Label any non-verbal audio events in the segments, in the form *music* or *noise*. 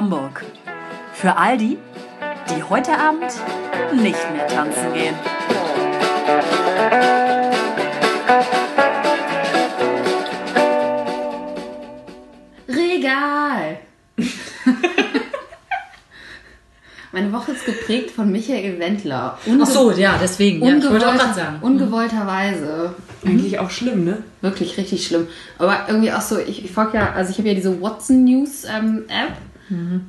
Hamburg. Für all die, die heute Abend nicht mehr tanzen gehen. Regal. *laughs* Meine Woche ist geprägt von Michael Wendler. Ach so, ja, deswegen. Ja, ich wollte auch gerade sagen. Ungewollterweise. Eigentlich auch schlimm, ne? Wirklich richtig schlimm. Aber irgendwie auch so, ich, ich folge ja, also ich habe ja diese Watson News ähm, App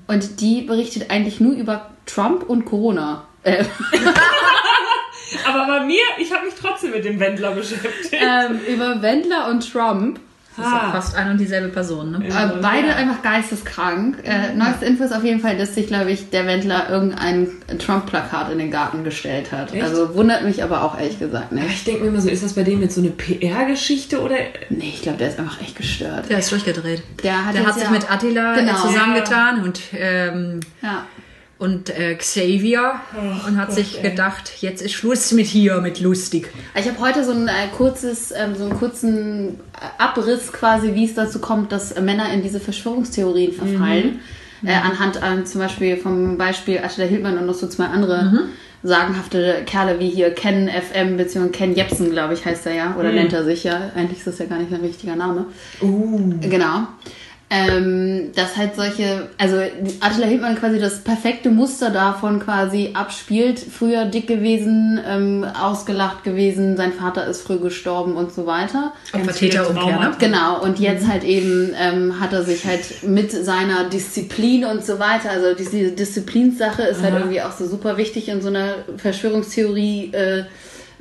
und die berichtet eigentlich nur über Trump und Corona. Äh, *laughs* Aber bei mir, ich habe mich trotzdem mit dem Wendler beschäftigt. ähm, über Wendler und Trump. Das ist ja fast ein und dieselbe Person, ne? Äh, beide einfach geisteskrank. Äh, neueste Info ist auf jeden Fall, dass sich, glaube ich, der Wendler irgendein Trump-Plakat in den Garten gestellt hat. Echt? Also wundert mich aber auch ehrlich gesagt Aber nicht. ich denke mir immer so, ist das bei dem jetzt so eine PR-Geschichte oder? Nee, ich glaube, der ist einfach echt gestört. Der ist durchgedreht. Der hat, Der hat sich ja- mit Attila Genau. zusammengetan und, ähm, Ja. Und äh, Xavier und hat sich gedacht, jetzt ist Schluss mit hier, mit lustig. Ich habe heute so ein äh, kurzes, ähm, so einen kurzen äh, Abriss quasi, wie es dazu kommt, dass äh, Männer in diese Verschwörungstheorien verfallen. Äh, anhand ähm, zum Beispiel vom Beispiel Attila Hildmann und noch so zwei andere sagenhafte Kerle wie hier Ken FM bzw. Ken Jepsen, glaube ich, heißt er ja. Oder nennt er sich ja. Eigentlich ist das ja gar nicht sein richtiger Name. Genau. Ähm, dass halt solche, also Attila Hildmann quasi das perfekte Muster davon quasi abspielt. Früher dick gewesen, ähm, ausgelacht gewesen, sein Vater ist früh gestorben und so weiter. Opfer-Täter-Umkehr, ne? Genau, und jetzt halt eben ähm, hat er sich halt mit seiner Disziplin und so weiter, also diese Disziplinssache ist halt irgendwie auch so super wichtig in so einer Verschwörungstheorie. Äh,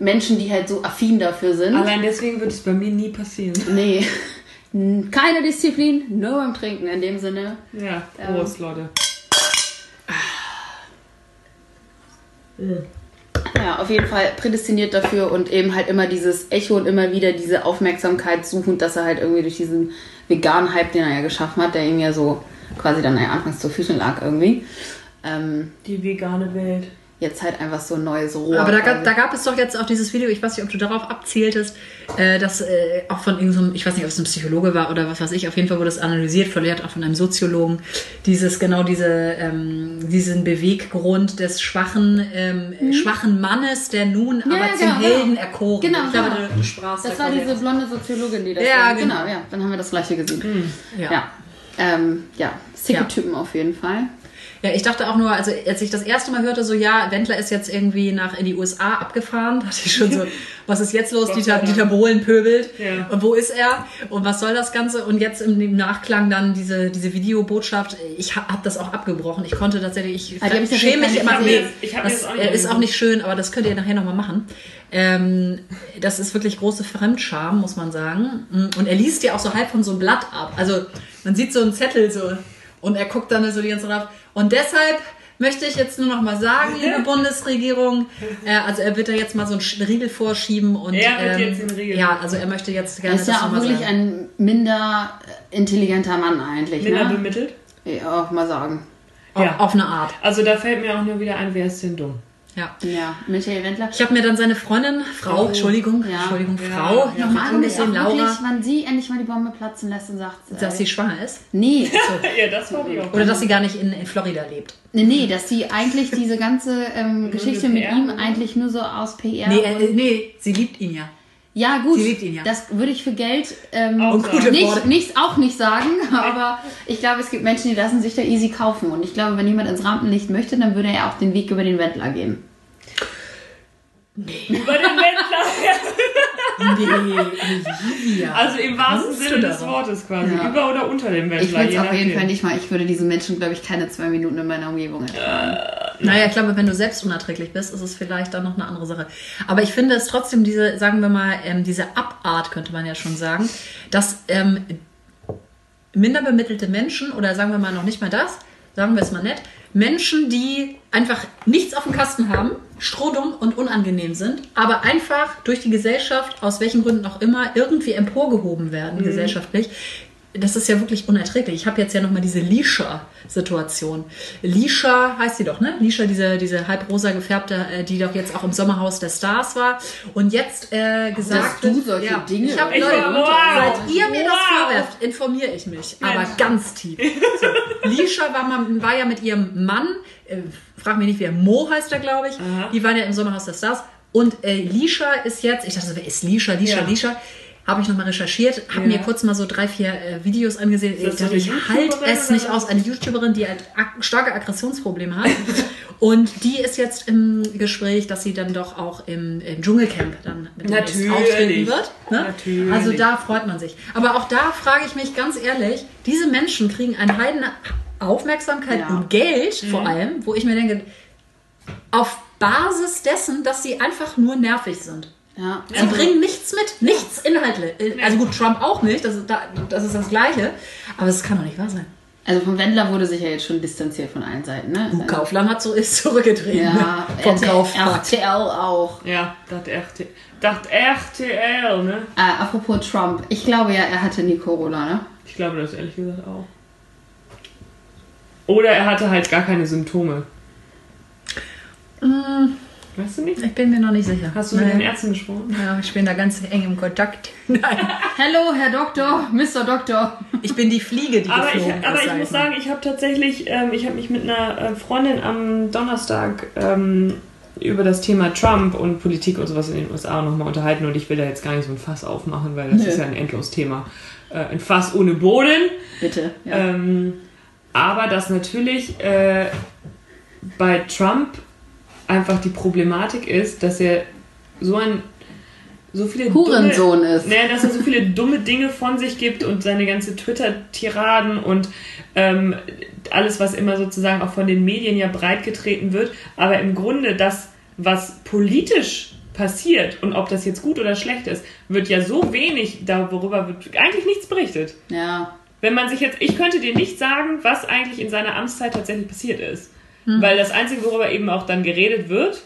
Menschen, die halt so affin dafür sind. Allein deswegen wird es bei mir nie passieren. Nee, *laughs* keine Disziplin, nur beim Trinken in dem Sinne. Ja, Prost, Leute. Ja, auf jeden Fall prädestiniert dafür und eben halt immer dieses Echo und immer wieder diese Aufmerksamkeit suchend, dass er halt irgendwie durch diesen veganen Hype, den er ja geschaffen hat, der ihm ja so quasi dann ja anfangs zu Füßen lag irgendwie, ähm, Die vegane Welt. Jetzt halt einfach so ein neues Rohr. Aber da, gab- da gab es doch jetzt auch dieses Video, ich weiß nicht, ob du darauf abzieltest, äh, dass äh, auch von irgendeinem, ich weiß nicht, ob es ein Psychologe war oder was weiß ich, auf jeden Fall wurde es analysiert, vielleicht auch von einem Soziologen, dieses, genau diese, ähm, diesen Beweggrund des schwachen, ähm, schwachen Mannes, der nun aber ja, zum genau, Helden genau. erkoren Genau. Ich glaube, genau. du, sprachst das da war diese blonde Soziologin, die das Ja, genau. genau. ja, dann haben wir das gleiche gesehen. Ja. Ja, ähm, ja, sicke Ja. Typen auf jeden Fall. Ja, ich dachte auch nur, also als ich das erste Mal hörte, so ja, Wendler ist jetzt irgendwie nach in die USA abgefahren, *laughs* dachte ich schon so, was ist jetzt los? Dieter. Dieter Bohlen pöbelt. Ja. Und wo ist er? Und was soll das Ganze? Und jetzt im, Nachklang dann diese, diese Videobotschaft, ich habe hab das auch abgebrochen. Ich konnte tatsächlich, ich, hab ich schäme mich immer. Nee, das auch nicht ist auch nicht schön, aber das könnt ihr nachher nochmal machen. Ähm, das ist wirklich große Fremdscham, muss man sagen. Und er liest ja auch so halb von so einem Blatt ab. Also man sieht so einen Zettel so und er guckt dann so die ganze Zeit auf. Und deshalb möchte ich jetzt nur noch mal sagen, liebe Bundesregierung, äh, also er wird da jetzt mal so einen Riegel vorschieben und Er wird ähm, jetzt den Riegel. ja, also er möchte jetzt Er gerne ist ja das auch wirklich sagen. ein minder äh, intelligenter Mann eigentlich, Minder ne? bemittelt. Ja, mal sagen. Auf, Ja. auf eine Art. Also da fällt mir auch nur wieder ein, wer ist denn dumm? Ja. Ja, Michael Wendler. Ich habe mir dann seine Freundin, Frau, Oh. Anentschuldigung, Ja. Entschuldigung, Ja. Frau, Ja. noch Ja, mal Frage mich auch angesehen, wirklich, Laura, wann sie endlich mal die Bombe platzen lässt und sagt, äh, dass sie schwanger ist. nee, *laughs* ja, das war die auch. Oder dass sie gar nicht in, in Florida lebt. nee, nee, dass sie eigentlich diese ganze ähm, Geschichte mit ihm eigentlich nur so aus PR. Nee, äh, nee, sie liebt ihn ja. ja gut, sie liebt ihn ja. das würde ich für Geld ähm, Auch Und gute nicht, Worte. nicht, auch nicht sagen, *laughs* aber ich glaube, es gibt Menschen, die lassen sich da easy kaufen und ich glaube, wenn jemand ins Rampenlicht möchte, dann würde er auch den Weg über den Wendler gehen. Über den Wendler. Nee, Olivia. Also im wahrsten Sinne des? Wortes quasi. Ja. Über oder unter dem Wendler. Ich würde es je auf jeden. Fall nicht mal, ich würde diesen Menschen, glaube ich, keine zwei Minuten in meiner Umgebung ertragen. Naja, ich glaube, wenn du selbst unerträglich bist, ist es vielleicht dann noch eine andere Sache. Aber ich finde es trotzdem diese, sagen wir mal, ähm, diese Abart, könnte man ja schon sagen, dass ähm, minder bemittelte Menschen, oder sagen wir mal noch nicht mal das, sagen wir es mal nett, Menschen, die einfach nichts auf dem Kasten haben, strohdumm und unangenehm sind, aber einfach durch die Gesellschaft, aus welchen Gründen auch immer, irgendwie emporgehoben werden gesellschaftlich, das ist ja wirklich unerträglich. Ich habe jetzt ja nochmal diese Lisha-Situation. Lisha heißt sie doch, ne? Lisha, diese, diese halb-rosa gefärbte, äh, die doch jetzt auch im Sommerhaus der Stars war. Und jetzt äh, gesagt du wird- solche Dinge Ich habe Ich Leute, wow. seit ihr mir das Wow. vorwerft, informiere ich mich. Aber Mensch. ganz tief. So. Lisha war, mal, war ja mit ihrem Mann, äh, frag mich nicht, wer Mo heißt er, glaube ich. Aha. Die waren ja im Sommerhaus der Stars. Und äh, Lisha ist jetzt, ich dachte, wer ist Lisha, Lisha, Ja. Lisha? Habe ich nochmal recherchiert, habe Ja. mir kurz mal so drei, vier äh, Videos angesehen. Ich dachte, ich halte es nicht aus. Eine YouTuberin, die halt ak starke Aggressionsprobleme hat. *laughs* Und die ist jetzt im Gespräch, dass sie dann doch auch im, im Dschungelcamp dann mit Natürlich. auftreten wird. Ne? Natürlich. Also da freut man sich. Aber auch da frage ich mich ganz ehrlich, diese Menschen kriegen eine heidene Aufmerksamkeit Ja. und Geld Mhm. vor allem, wo ich mir denke, auf Basis dessen, dass sie einfach nur nervig sind. Ja. Sie bringen nichts mit, nichts inhaltlich. Also gut, Trump auch nicht, das ist, da, das ist das Gleiche. Aber es kann doch nicht wahr sein. Also vom Wendler wurde sich ja jetzt schon distanziert von allen Seiten, ne? Du, Kaufland hat so, ist *laughs* zurückgetreten Ja, *laughs* vom RTL, Kaufmarkt. RTL auch. Ja, das RTL. Das RTL, ne? Äh, apropos Trump, ich glaube ja, er hatte nie Corona, ne? Ich glaube das ehrlich gesagt auch. Oder er hatte halt gar keine Symptome. Weißt du nicht? Ich bin mir noch nicht sicher. Hast du mit Nee. den Ärzten gesprochen? Ja, ich bin da ganz eng im Kontakt. *laughs* Nein, Hallo, Herr Doktor, Mr. Doktor. ich bin die Fliege, die Aber ich, geflogen aber ist, ich muss sagen, ich habe tatsächlich, ähm, ich habe mich mit einer äh, Freundin am Donnerstag ähm, über das Thema Trump und Politik und sowas in den USA nochmal unterhalten und ich will da jetzt gar nicht so ein Fass aufmachen, weil das Nö. ist ja ein endlos Thema. Äh, ein Fass ohne Boden. Bitte. Ja. Ähm, aber dass natürlich äh, bei Trump einfach die Problematik ist, dass er so ein so viele Hurensohn dumme, ist. Nee, dass er so viele dumme Dinge von sich gibt und seine ganze Twitter-Tiraden und ähm, alles, was immer sozusagen auch von den Medien ja breitgetreten wird, aber im Grunde das, was politisch passiert und ob das jetzt gut oder schlecht ist, wird ja so wenig, darüber wird eigentlich nichts berichtet. ja. Wenn man sich jetzt, ich könnte dir nicht sagen, was eigentlich in seiner Amtszeit tatsächlich passiert ist. Weil das Einzige, worüber eben auch dann geredet wird,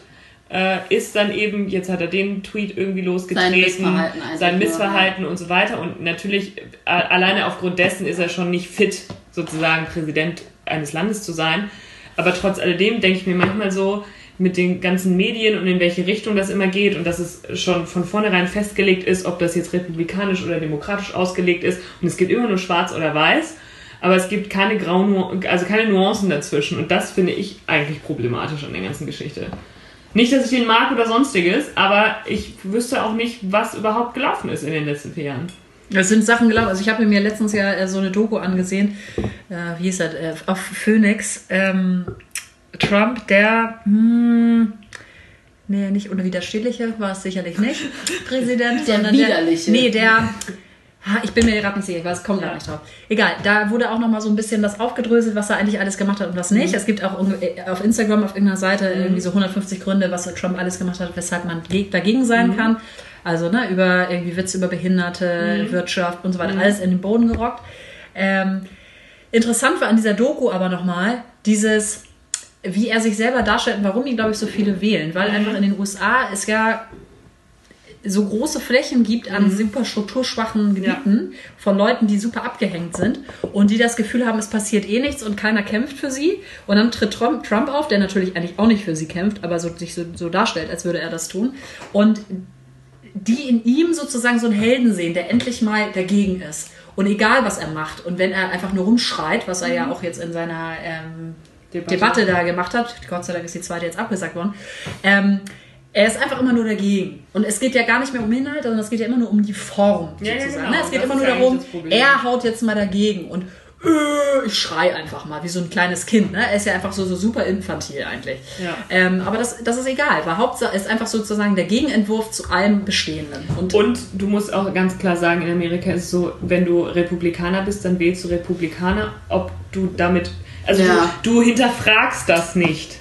äh, ist dann eben, jetzt hat er den Tweet irgendwie losgetreten, Sein Missverhalten sein nur, Missverhalten und so weiter. Und natürlich, alleine aufgrund dessen ist er schon nicht fit, sozusagen Präsident eines Landes zu sein. Aber trotz alledem denke ich mir manchmal so, mit den ganzen Medien und in welche Richtung das immer geht und dass es schon von vornherein festgelegt ist, ob das jetzt republikanisch oder demokratisch ausgelegt ist und es gibt immer nur schwarz oder weiß, aber es gibt keine grauen, also keine Nuancen dazwischen und das finde ich eigentlich problematisch an der ganzen Geschichte. Nicht, dass ich den mag oder sonstiges, aber ich wüsste auch nicht, was überhaupt gelaufen ist in den letzten vier Jahren. Das sind Sachen gelaufen. Also ich habe mir letztens ja äh, so eine Doku angesehen. Äh, wie hieß das? Äh, auf Phoenix. Ähm, Trump, der, hm, nee, nicht unwiderstehliche, war es sicherlich nicht, *laughs* Präsident, Der sondern widerliche. Der, nee, der, ich bin mir gerade nicht sicher, ich weiß, kommt gar nicht drauf. Egal, da wurde auch nochmal so ein bisschen das aufgedröselt, was er eigentlich alles gemacht hat und was nicht. Es gibt auch äh, auf Instagram auf irgendeiner Seite irgendwie so 150 Gründe, was Trump alles gemacht hat, weshalb man ge- dagegen sein kann. Also, ne, über irgendwie Witze über Behinderte, Wirtschaft und so weiter, alles in den Boden gerockt. Ähm, interessant war an dieser Doku aber nochmal dieses, wie er sich selber darstellt und warum ihn, glaube ich, so viele wählen. Weil einfach in den USA es ja so große Flächen gibt an super strukturschwachen Gebieten von Leuten, die super abgehängt sind und die das Gefühl haben, es passiert eh nichts und keiner kämpft für sie. Und dann tritt Trump, Trump auf, der natürlich eigentlich auch nicht für sie kämpft, aber so, sich so, so darstellt, als würde er das tun. Und die in ihm sozusagen so einen Helden sehen, der endlich mal dagegen ist. Und egal, was er macht. Und wenn er einfach nur rumschreit, was er ja auch jetzt in seiner ähm, Debatte. Debatte. da gemacht hat, Gott sei Dank ist die zweite jetzt abgesagt worden, ähm, er ist einfach immer nur dagegen. Und es geht ja gar nicht mehr um Inhalt, sondern es geht ja immer nur um die Form. Ja, ja, sozusagen, genau. ne? Es geht Das immer nur darum, er haut jetzt mal dagegen. Und äh, ich schrei einfach mal, wie so ein kleines Kind. Ne? Er ist ja einfach so, so super infantil eigentlich. Ja. Ähm, aber das, das ist egal, weil Hauptsache ist einfach sozusagen der Gegenentwurf zu allem Bestehenden. Und, Und du musst auch ganz klar sagen, in Amerika ist es so, wenn du Republikaner bist, dann wählst du Republikaner, ob du damit, also Ja. du, du hinterfragst das nicht.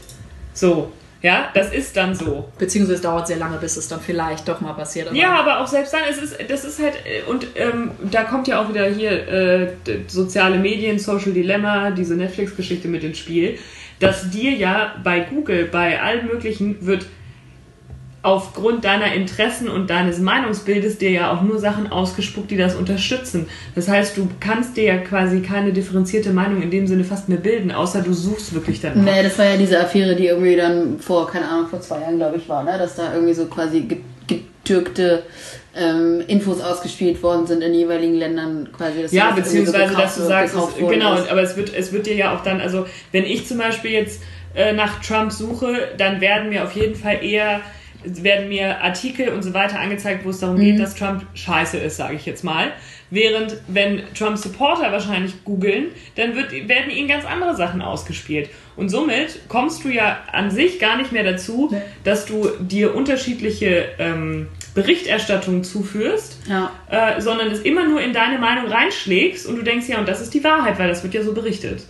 So, ja, das ist dann so. beziehungsweise es dauert sehr lange, bis es dann vielleicht doch mal passiert. aber- Ja, aber auch selbst dann, es ist, das ist halt, äh, und ähm, da kommt ja auch wieder hier äh, soziale Medien, Social Dilemma, diese Netflix-Geschichte mit ins Spiel, dass dir ja bei Google, bei allen möglichen, wird aufgrund deiner Interessen und deines Meinungsbildes dir ja auch nur Sachen ausgespuckt, die das unterstützen. Das heißt, du kannst dir ja quasi keine differenzierte Meinung in dem Sinne fast mehr bilden, außer du suchst wirklich danach. Nee, das war ja diese Affäre, die irgendwie dann vor, keine Ahnung, vor zwei Jahren, glaube ich, war, ne? dass da irgendwie so quasi ge- getürkte ähm, Infos ausgespielt worden sind in jeweiligen Ländern quasi. Dass Ja, das so beziehungsweise, gekauft dass du sagst, es, genau, ist. aber es wird, es wird dir ja auch dann, also wenn ich zum Beispiel jetzt äh, nach Trump suche, dann werden mir auf jeden Fall eher werden mir Artikel und so weiter angezeigt, wo es darum Mhm. geht, dass Trump scheiße ist, sage ich jetzt mal. Während, wenn Trump-Supporter wahrscheinlich googeln, dann wird, werden ihnen ganz andere Sachen ausgespielt. Und somit kommst du ja an sich gar nicht mehr dazu, dass du dir unterschiedliche ähm, Berichterstattungen zuführst, Ja. äh, sondern es immer nur in deine Meinung reinschlägst und du denkst, ja, und das ist die Wahrheit, weil das wird ja so berichtet.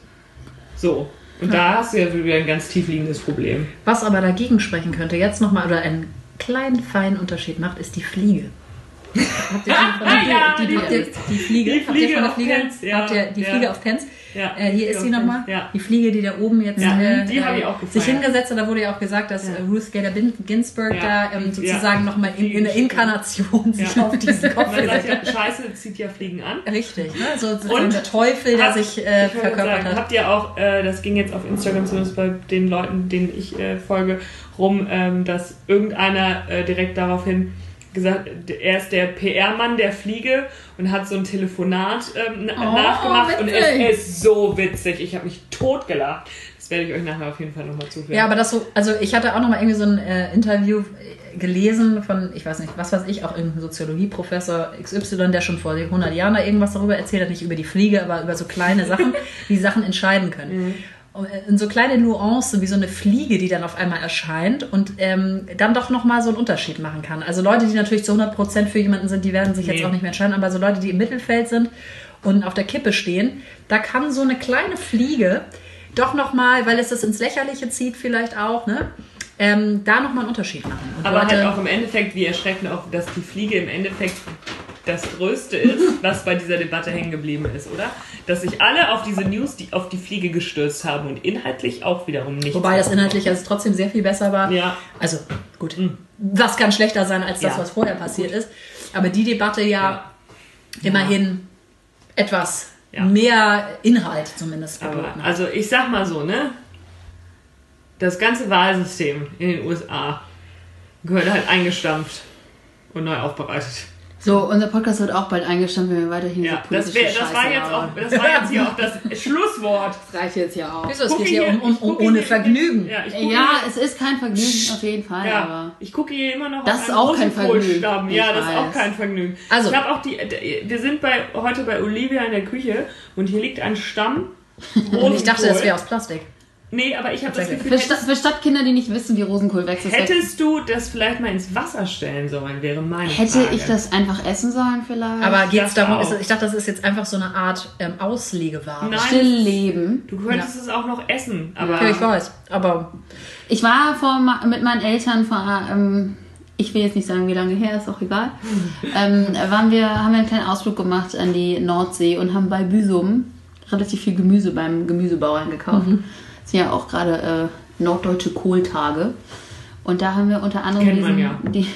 So. Und da hast du ja wieder ein ganz tiefliegendes Problem. Was aber dagegen sprechen könnte, jetzt nochmal oder einen kleinen feinen Unterschied macht, ist die Fliege. *laughs* Habt ihr schon von der, Fliege? die Habt ihr Fliege von der auf Fliege? Pence, ja, Habt ihr die. Fliege auf Pence? Ja, Äh, hier ist sie nochmal. Ja. Die Fliege, die da oben jetzt Ja, äh, äh, sich hingesetzt hat. Da wurde ja auch gesagt, dass äh, Ruth Gader Ginsburg da ähm, sozusagen nochmal in, in der Inkarnation sich auf diesen Kopf Man sagt gesetzt ja, hat. Scheiße zieht ja Fliegen an. Richtig, ne? so sozusagen Und der Teufel, der sich äh, verkörpert sagen, hat. Habt ihr auch, äh, das ging jetzt auf Instagram zumindest bei den Leuten, denen ich äh, folge, rum, ähm, dass irgendeiner direkt daraufhin gesagt, er ist der PR-Mann der Fliege und hat so ein Telefonat ähm, Oh, nachgemacht und witzig. es ist so witzig. Ich habe mich totgelacht. Das werde ich euch nachher auf jeden Fall nochmal zuführen. Ja, aber das so, also ich hatte auch noch mal irgendwie so ein äh, Interview äh, gelesen von, ich weiß nicht, was weiß ich, auch irgendein Soziologieprofessor XY, der schon vor 100 Jahren da irgendwas darüber erzählt hat, nicht über die Fliege, aber über so kleine Sachen, *laughs* wie Sachen entscheiden können. Und, äh, in so kleine Nuancen, wie so eine Fliege, die dann auf einmal erscheint und ähm, dann doch nochmal so einen Unterschied machen kann. Also Leute, die natürlich zu 100% für jemanden sind, die werden sich jetzt Nee. auch nicht mehr entscheiden, aber so Leute, die im Mittelfeld sind und auf der Kippe stehen, da kann so eine kleine Fliege doch nochmal, weil es das ins Lächerliche zieht vielleicht auch, ne? Ähm, da nochmal einen Unterschied machen. Und Aber Leute, halt auch im Endeffekt, wie erschreckend auch, dass die Fliege im Endeffekt das Größte ist, was bei dieser Debatte hängen geblieben ist, oder? Dass sich alle auf diese News, die auf die Fliege gestürzt haben und inhaltlich auch wiederum nicht. Wobei das inhaltlich also trotzdem sehr viel besser war. Ja. Also gut, was kann schlechter sein als das, Ja. was vorher passiert ist. Aber die Debatte ja, Ja. immerhin etwas Ja. mehr Inhalt zumindest Aber, also ich sag mal so, ne? Das ganze Wahlsystem in den USA gehört halt eingestampft und neu aufbereitet. So, unser Podcast wird auch bald eingestampft, wenn wir weiterhin Ja, so das, politische wär, das, war Scheiße jetzt auch, das war jetzt hier *laughs* auch das Schlusswort. Das reicht jetzt ja auch. Wieso? Es gucke geht hier um, um, um ohne hier- Vergnügen. Ja, Ja, hier, es ist kein Vergnügen auf jeden Fall, ja, aber. ich gucke hier immer noch Das auf ist auch kein. Vergnügen. Ja, das ist auch kein Vergnügen. Also- ich habe auch die, wir sind bei, heute bei Olivia in der Küche und hier liegt ein Stamm. *laughs* Und ich dachte, das wäre aus Plastik. Nee, aber ich habe das. Gefühl, Für, Stadt, für Stadtkinder, die nicht wissen, wie Rosenkohl wächst, hättest du das vielleicht mal ins Wasser stellen sollen, wäre meine hätte Frage. ich das einfach essen sollen vielleicht? Aber geht es darum, ist, ich dachte, das ist jetzt einfach so eine Art ähm, Auslegeware. Nein. Stillleben. Du könntest es auch noch essen, aber Ja, ich weiß. Aber Ich war vor, mit meinen Eltern vor, ähm, ich will jetzt nicht sagen, wie lange her, ist auch egal. *laughs* ähm, waren wir, haben wir einen kleinen Ausflug gemacht an die Nordsee und haben bei Büsum relativ viel Gemüse beim Gemüsebauern gekauft. Das sind ja auch gerade äh, norddeutsche Kohltage. Und da haben wir unter anderem Kennt man ja. die,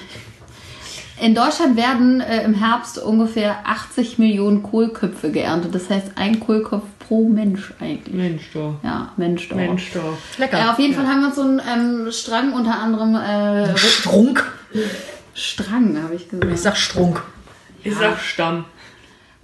*laughs* in Deutschland werden äh, im Herbst ungefähr 80 Millionen Kohlköpfe geerntet. Das heißt, ein Kohlkopf pro Mensch eigentlich. Mensch doch. Ja, Mensch doch. Mensch doch. lecker. Ja, auf jeden Fall haben wir uns so einen ähm, Strang unter anderem äh, Strunk. Strang, habe ich Ich gesagt. sag Strunk. Ich sag Stamm.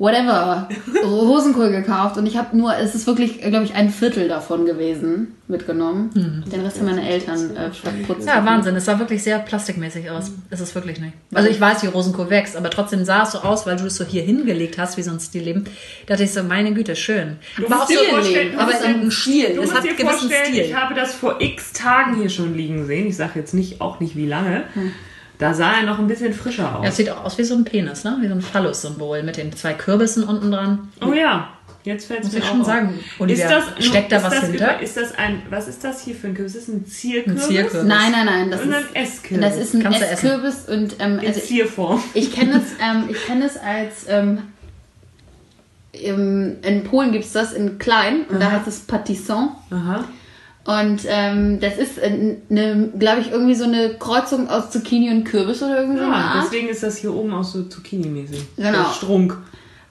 Whatever. *laughs* Rosenkohl gekauft und ich habe nur, es ist wirklich, glaube ich, ein Viertel davon gewesen mitgenommen. Den Rest haben meine Eltern äh, verputzt. Ja, Wahnsinn. Es sah wirklich sehr plastikmäßig aus. Es ist wirklich nicht. Also ich weiß, wie Rosenkohl wächst, aber trotzdem sah es so aus, weil du es so hier hingelegt hast, wie so ein Stillleben. Da dachte ich so, meine Güte, schön. Du aber musst auch dir so, vorstellen, du aber musst ein Stil. Du es musst hat dir einen gewissen vorstellen, Stil. ich habe das vor x Tagen hier schon liegen sehen. Ich sage jetzt nicht, auch nicht wie lange. Da sah er noch ein bisschen frischer aus. es sieht auch aus wie so ein Penis, ne? Wie so ein Phallus-Symbol mit den zwei Kürbissen unten dran. Oh ja, jetzt fällt es Muss mir ich auch schon auf. sagen, Olivia, ist das, steckt da ist was das, hinter? Ist das ein, was ist das hier für ein Kürbis? Ist das ein Zierkürbis? Ein Zierkürbis. Nein, nein, nein, das Und ein ist, Esskürbis. das ist ein Kannst du essen. Esskürbis und ähm, In also ich, Zierform. *laughs* ich kenne es, ähm, ich kenne es als ähm, im, in Polen gibt es das in klein und da heißt es Patisson. Aha. Und ähm, das ist, eine, glaube ich, irgendwie so eine Kreuzung aus Zucchini und Kürbis oder irgendwie so eine Ja, deswegen ist das hier oben auch so Zucchini-mäßig. Genau. Der Strunk.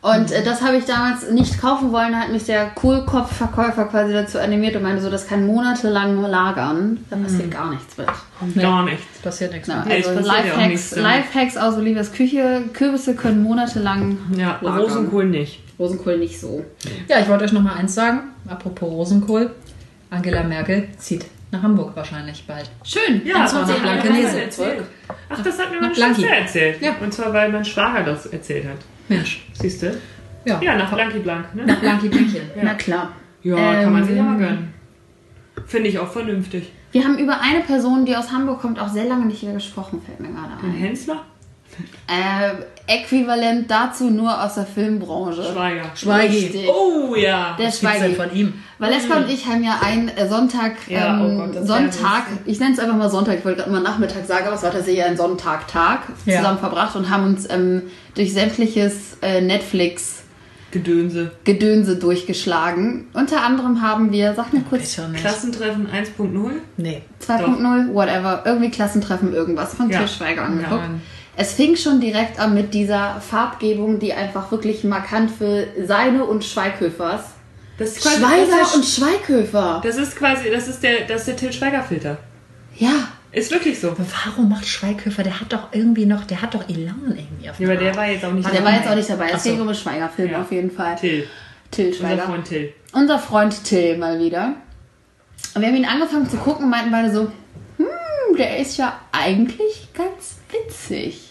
Und äh, das habe ich damals nicht kaufen wollen. Da hat mich der Kohlkopfverkäufer quasi dazu animiert und meinte so, das kann monatelang lagern. Da passiert gar nichts mit. Gar nichts. Passiert nichts. Genau, also passiert ja Lifehacks. Lifehacks aus Olivers Küche. Kürbisse können monatelang Ja, lagern. Rosenkohl nicht. Rosenkohl nicht so. Ja, ich wollte euch noch mal eins sagen. Apropos Rosenkohl. Angela Merkel zieht nach Hamburg wahrscheinlich bald. Schön. Ja, dann das kommt nach sie Blankenese. nach erzählt. Ach, das hat mir meine. Schwester erzählt. Ja. Und zwar, weil mein Schwager das erzählt hat. Mensch. Siehst du? Ja, Ja, nach Blanki Blank, ne? nach Blanki Blänkchen. Na klar. Ja, kann man sich Ähm, aber gönnen. Finde ich auch vernünftig. Wir haben über eine Person, die aus Hamburg kommt, auch sehr lange nicht mehr gesprochen, fällt mir gerade Ein ein. Hensler? Äh, äquivalent dazu nur aus der Filmbranche. Schweiger. Schweigi. Richtig. Oh ja. Der Was gibt's denn von ihm? Valeska und ich haben ja einen äh, Sonntag, Ja, oh ähm, Gott, das Sonntag, ich nenne es einfach mal Sonntag, ich wollte gerade mal Nachmittag sagen, aber es war tatsächlich ein Sonntag-Tag Ja. zusammen verbracht und haben uns ähm, durch sämtliches äh, Netflix-Gedönse Gedönse. durchgeschlagen. Unter anderem haben wir, sag mir kurz, Bitte nicht. Klassentreffen 1.0. Nee. 2.0, whatever, irgendwie Klassentreffen, irgendwas von Ja. Til Schweiger angeguckt. Ja. Es fing schon direkt an mit dieser Farbgebung, die einfach wirklich markant für seine und Schweighöfers. Das ist quasi, Schweiger das und ist, Schweighöfer. das ist quasi, das ist der, das ist der Til Schweiger Filter. Ja, Ist wirklich so. Aber warum macht Schweighöfer, der hat doch irgendwie noch, der hat doch Elan irgendwie auf Ja, aber der war jetzt auch nicht der war jetzt auch nicht dabei. Es ging um einen Schweiger-Film Ja. auf jeden Fall. Till. Till Unser Schweiger. Freund Till. Unser Freund Till mal wieder. Und wir haben ihn angefangen zu gucken und meinten beide so, der ist ja eigentlich ganz witzig.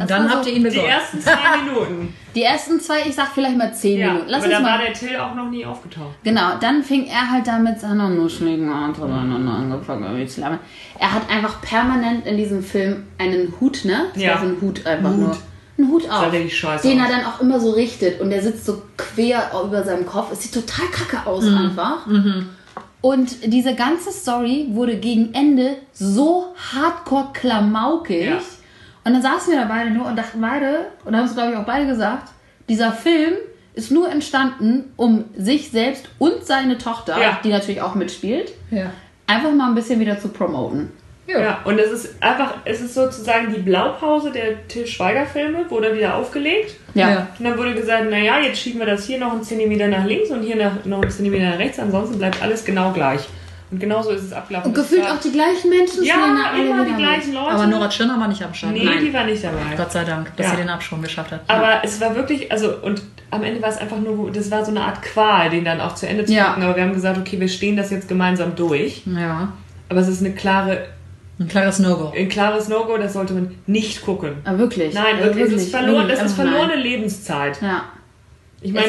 Und dann habt so ihr ihn Die besorgt. ersten zwei *laughs* Minuten. Die ersten zwei, ich sag vielleicht mal zehn Ja, Minuten. Lass aber uns da mal war der Till auch noch nie aufgetaucht. Genau, dann fing er halt da mit seiner nuscheligen Art aneinander angefangen zu lammen. Er hat einfach permanent in diesem Film einen Hut, ne? Das Ja. war so ein Hut einfach Hut. nur. Ein Hut auf. den aus. er dann auch immer so richtet und der sitzt so quer über seinem Kopf. Es sieht total kacke aus Mhm. einfach. Und diese ganze Story wurde gegen Ende so hardcore klamaukig. Ja. Und dann saßen wir da beide nur und dachten beide, und haben es glaube ich auch beide gesagt, dieser Film ist nur entstanden, um sich selbst und seine Tochter, Ja. die natürlich auch mitspielt, Ja. einfach mal ein bisschen wieder zu promoten. Ja. und es ist einfach, es ist sozusagen die Blaupause der Till Schweiger Filme, wurde wieder aufgelegt. Ja. Und dann wurde gesagt, naja, jetzt schieben wir das hier noch einen Zentimeter nach links und hier nach, noch einen Zentimeter nach rechts, ansonsten bleibt alles genau gleich. Und genauso ist es abgelaufen. Und gefühlt auch die gleichen Menschen Ja, immer die gleichen Leute. Aber Nora Tschirner war nicht am Start. Nee, Nein. die war nicht dabei. Gott sei Dank, dass Ja. sie den Absprung geschafft hat. Aber es war wirklich, also, und am Ende war es einfach nur, das war so eine Art Qual, den dann auch zu Ende zu Ja. gucken. Aber wir haben gesagt, okay, wir stehen das jetzt gemeinsam durch. ja. Aber es ist eine klare, Ein klares No-Go. ein klares No-Go, das sollte man nicht gucken. Aber wirklich. Nein, also wirklich, es ist verloren, das ist einfach nein. verlorene Lebenszeit. Ja. Ich meine,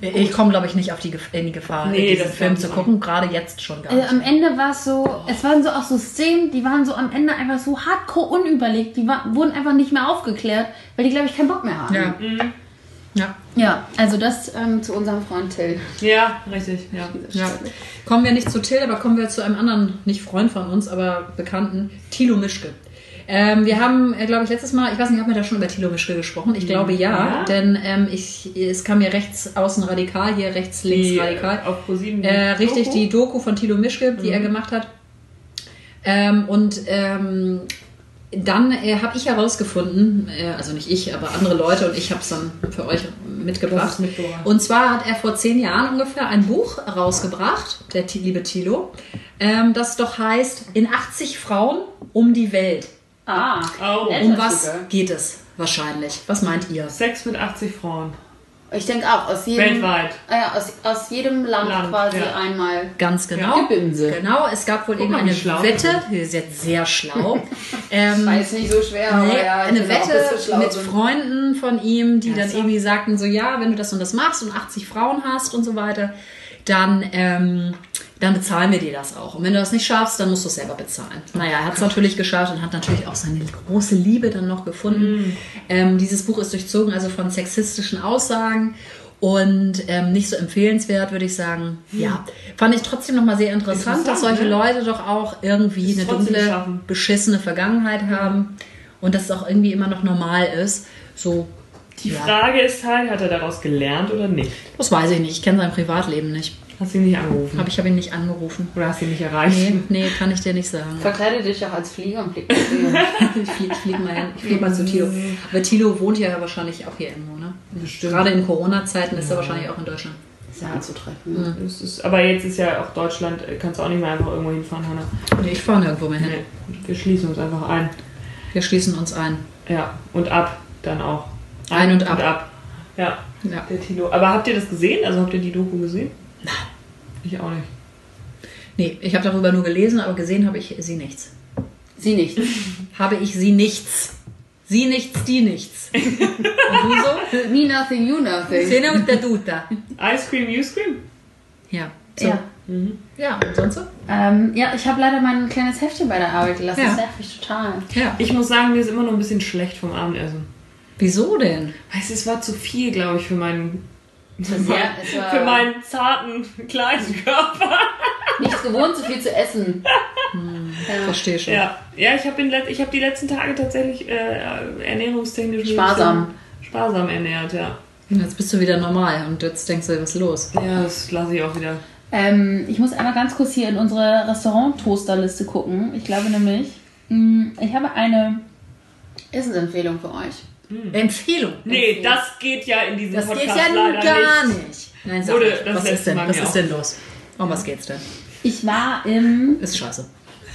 Ich komme, glaube ich, nicht auf die, in die Gefahr, Nee, diesen das Film zu ich gucken. Gerade jetzt schon gar Also nicht. am Ende war es so, es waren so auch so Szenen, die waren so am Ende einfach so hardcore unüberlegt, die war, wurden einfach nicht mehr aufgeklärt, weil die, glaube ich, keinen Bock mehr haben. Ja. Mhm. Ja. Ja, also das ähm, zu unserem Freund Till. ja, richtig, ja. Ja. Kommen wir nicht zu Till, aber kommen wir zu einem anderen, nicht Freund von uns, aber Bekannten, Thilo Mischke. Ähm, wir haben, äh, glaube ich, letztes Mal, ich weiß nicht, haben wir da schon über Thilo Mischke gesprochen? Ich glaube ja, Ja. denn ähm, ich, es kam mir rechts außen radikal, hier rechts links Die, radikal. äh, Auf ProSieben die Äh, richtig, Doku. die Doku von Thilo Mischke, die Mhm. er gemacht hat. Ähm, und ähm, dann äh, habe ich herausgefunden, äh, also nicht ich, aber andere Leute und ich habe es dann für euch mitgebracht. Und zwar hat er vor zehn Jahren ungefähr ein Buch rausgebracht, der liebe Thilo, ähm, das doch heißt In 80 Frauen um die Welt. Ah, Oh. Nett. Um was geht es wahrscheinlich? Was meint ihr? Sex mit 80 Frauen. Ich denke auch, aus jedem, Weltweit. Ja, aus, aus jedem Land, Land, quasi ja. einmal. Ganz genau. Gebimse. Genau, es gab wohl Guck irgendeine wie schlau Wette, ihr seid sehr schlau. *laughs* ähm, War jetzt nicht so schwer, Nee, aber ja, eine ein Wette mit sind. Freunden von ihm, die dann Ernsthaft? irgendwie sagten, so ja, wenn du das und das machst und 80 Frauen hast und so weiter, dann, ähm, dann bezahlen wir dir das auch. Und wenn du das nicht schaffst, dann musst du es selber bezahlen. Naja, er hat es natürlich geschafft und hat natürlich auch seine große Liebe dann noch gefunden. Ähm, dieses Buch ist durchzogen also von sexistischen Aussagen und ähm, nicht so empfehlenswert, würde ich sagen. Ja, fand ich trotzdem nochmal sehr interessant, dass Interessant, solche ne? Leute doch auch irgendwie eine dunkle, schaffen. beschissene Vergangenheit haben und dass es auch irgendwie immer noch normal ist. So, Die ja, Frage ist halt, hat er daraus gelernt oder nicht? das weiß ich nicht. Ich kenne sein Privatleben nicht. Hast du ihn nicht angerufen? Habe ich habe ihn nicht angerufen. Oder hast du ihn nicht erreicht? Nee, nee, kann ich dir nicht sagen. Verkleide dich doch als Flieger und flieg mit dir. *laughs* Ich fliege flieg mal hin. Ich fliege mal zu Tilo. Aber Tilo wohnt ja wahrscheinlich auch hier irgendwo, ne? Bestimmt. Gerade in Corona-Zeiten ist er wahrscheinlich auch in Deutschland. Ist ja anzutreffen. Es ist, aber jetzt ist ja auch Deutschland, äh, kannst du auch nicht mehr einfach irgendwo hinfahren, Hanna. Nee, ich fahre nirgendwo mehr hin. Nee, wir schließen uns einfach ein. Wir schließen uns ein. Ja, und ab dann auch. Ein und ab. Ja, Ja. der Tilo. Aber habt ihr das gesehen? Also habt ihr die Doku gesehen? Nein. Ich auch nicht. Nee, ich habe darüber nur gelesen, aber gesehen habe ich sie nichts. Sie nicht. *laughs* Habe ich sie nichts. Sie nichts, die nichts. *laughs* Und du so? Me nothing, you nothing. Sene und der Duta. Ice Cream, You Scream? Ja. So. Ja. Ja. und sonst so? Ähm, ja, ich habe leider mein kleines Heftchen bei der Arbeit gelassen. Ja. Das nervt mich total. Ja. Ich muss sagen, mir ist immer noch ein bisschen schlecht vom Abendessen. Wieso denn? Weißt du, es war zu viel, glaube ich, für meinen, *laughs* es war für meinen zarten, kleinen Körper. nichts gewohnt, so viel zu essen. Ja. Verstehe schon. Ja, ja ich habe hab die letzten Tage tatsächlich äh, ernährungstechnisch Sparsam. sparsam ernährt, ja. Und Jetzt bist du wieder normal und jetzt denkst du, was ist los? Ja, das lasse ich auch wieder. Ähm, ich muss einmal ganz kurz hier in unsere Restaurant-Toaster-Liste gucken. Ich glaube nämlich, mh, ich habe eine Essensempfehlung für euch. Empfehlung. Nee, das geht ja in diesem Das Podcast geht ja leider gar nicht. nicht. Nein, sag Wurde nicht. das was ist denn? Mal Was ist denn los? Um was geht's denn? Ich war im. Ist scheiße.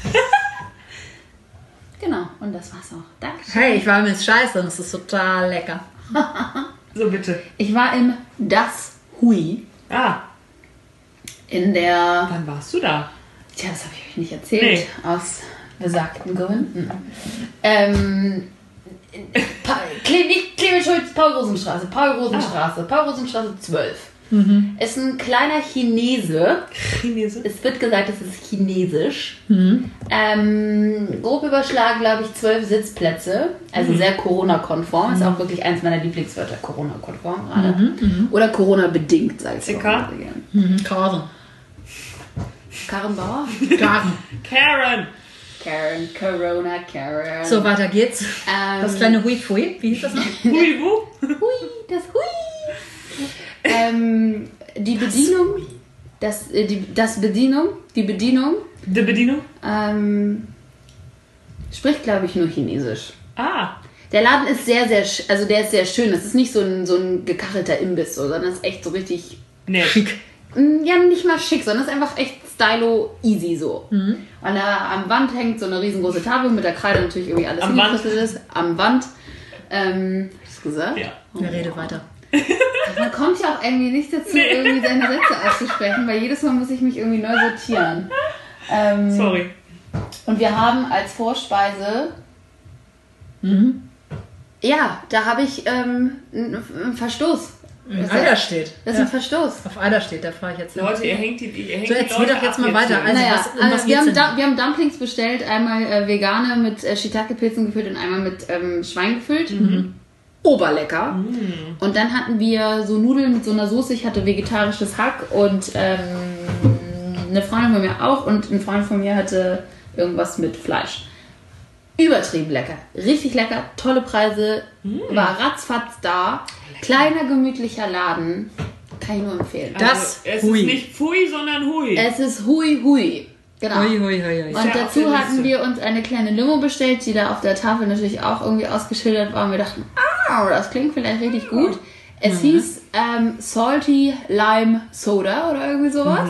*laughs* Genau, und das war's auch. Danke. Hey, ich war mit Scheiße und es ist total lecker. *laughs* So, bitte. Ich war im Das Hui Ah, in der. wann warst du da? Tja, das habe ich euch nicht erzählt. Nee. Aus besagten Gründen. Ähm. Pa Cle nicht Clemens Schulz, Paul-Rosenstraße. Paul-Rosenstraße. Paul-Rosenstraße 12. Ist ein kleiner Chinese. Chinese? Es wird gesagt, es ist chinesisch. Ähm, grob überschlagen, glaube ich, zwölf Sitzplätze. Also sehr Corona-konform. Ist auch wirklich eins meiner Lieblingswörter, Corona-konform gerade. Oder Corona-bedingt, sage ich? Mhm. Karen. Karen Bauer? Karen. *laughs* Karen! Karen, Corona, Karen. So, weiter geht's. Ähm, Das kleine Hui Fui, wie hieß das noch? *laughs* Hui, wo? Hui, das Hui. ähm, die Bedienung, das, äh, die, das Bedienung, die Bedienung Die Bedienung? ähm, spricht, glaube ich, nur Chinesisch. Ah, Der Laden ist sehr, sehr, also der ist sehr schön. Das ist nicht so ein, so ein gekachelter Imbiss, so, sondern es ist echt so richtig, nett. Schick. mm, ja, nicht mal schick, sondern es ist einfach echt stylo easy so. Mhm. Und da am Wand hängt so eine riesengroße Tafel mit der Kreide natürlich irgendwie alles Am Wand? ist. Am Wand. Ähm, hab ich's gesagt? Ja. Wir reden weiter. Man kommt ja auch irgendwie nicht dazu, Nee. irgendwie seine Sätze auszusprechen, weil jedes Mal muss ich mich irgendwie neu sortieren. Ähm, Sorry. Und wir haben als Vorspeise. Ja, da habe ich ähm, einen Verstoß. Eider ist, steht. das ist Ja. ein Verstoß. Auf Eider steht, da fahre ich jetzt hin. Leute, ihr hängt die, ihr hängt So, die erzähl Leute doch jetzt ab mal weiter. hier. Also, naja, was- um was also wir, haben denn? da, wir haben Dumplings bestellt, einmal äh, vegane mit äh, Shiitake-Pilzen gefüllt und einmal mit ähm, Schwein gefüllt. Mhm. Oberlecker. Und dann hatten wir so Nudeln mit so einer Soße. Ich hatte vegetarisches Hack und ähm, eine Freundin von mir auch und ein Freund von mir hatte irgendwas mit Fleisch. Übertrieben lecker. Richtig lecker. Tolle Preise. War ratzfatz da. Kleiner, gemütlicher Laden. Kann ich nur empfehlen. Das also, es Hui. ist nicht Pfui, sondern Hui. Es ist hui hui. Genau. Hui, hui, hui, hui. Und ja dazu hatten wir uns eine kleine Limo bestellt, die da auf der Tafel natürlich auch irgendwie ausgeschildert war. Und wir dachten, ah, das klingt vielleicht richtig gut. Es hieß ähm, Salty Lime Soda oder irgendwie sowas.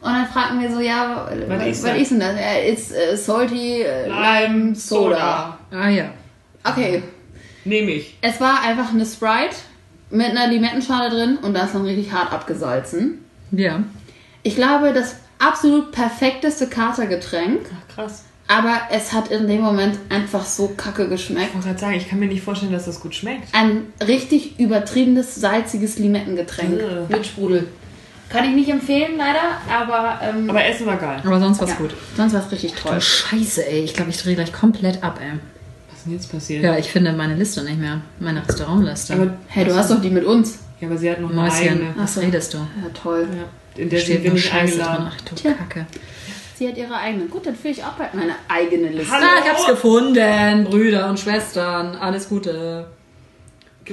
Und dann fragten wir so, ja, was, ist was ist denn das? Ja, it's äh, Salty äh, Lime Soda. Ah ja. Okay, Nehme ich. es war einfach eine Sprite mit einer Limettenschale drin und da ist dann richtig hart abgesalzen. Ja. Ich glaube, das absolut perfekteste Katergetränk. Ach, krass. Aber es hat in dem Moment einfach so kacke Ich geschmeckt. wollte gerade sagen, ich kann mir nicht vorstellen, dass das gut schmeckt. Ein richtig übertriebenes, salziges Limettengetränk Ugh. mit Sprudel. Kann ich nicht empfehlen, leider, aber, ähm, Aber Essen war geil. Aber sonst war's ja, gut. sonst war es richtig toll. Oh, scheiße, ey. Ich glaube, ich drehe gleich komplett ab, ey. Was ist denn jetzt passiert? Ja, ich finde meine Liste nicht mehr. Meine Restaurantliste. Aber, Hey, du hast doch die mit uns. ja, aber sie hat noch eine eigene. was redest du? Ja, toll. Ja, in der Steht nur nicht Scheiße drin. eingeladen. Ach du Tja. Kacke. Sie hat ihre eigene. Gut, dann führe ich auch bald meine eigene Liste. Hallo. Ah, ich hab's gefunden. Brüder und Schwestern. Alles Gute.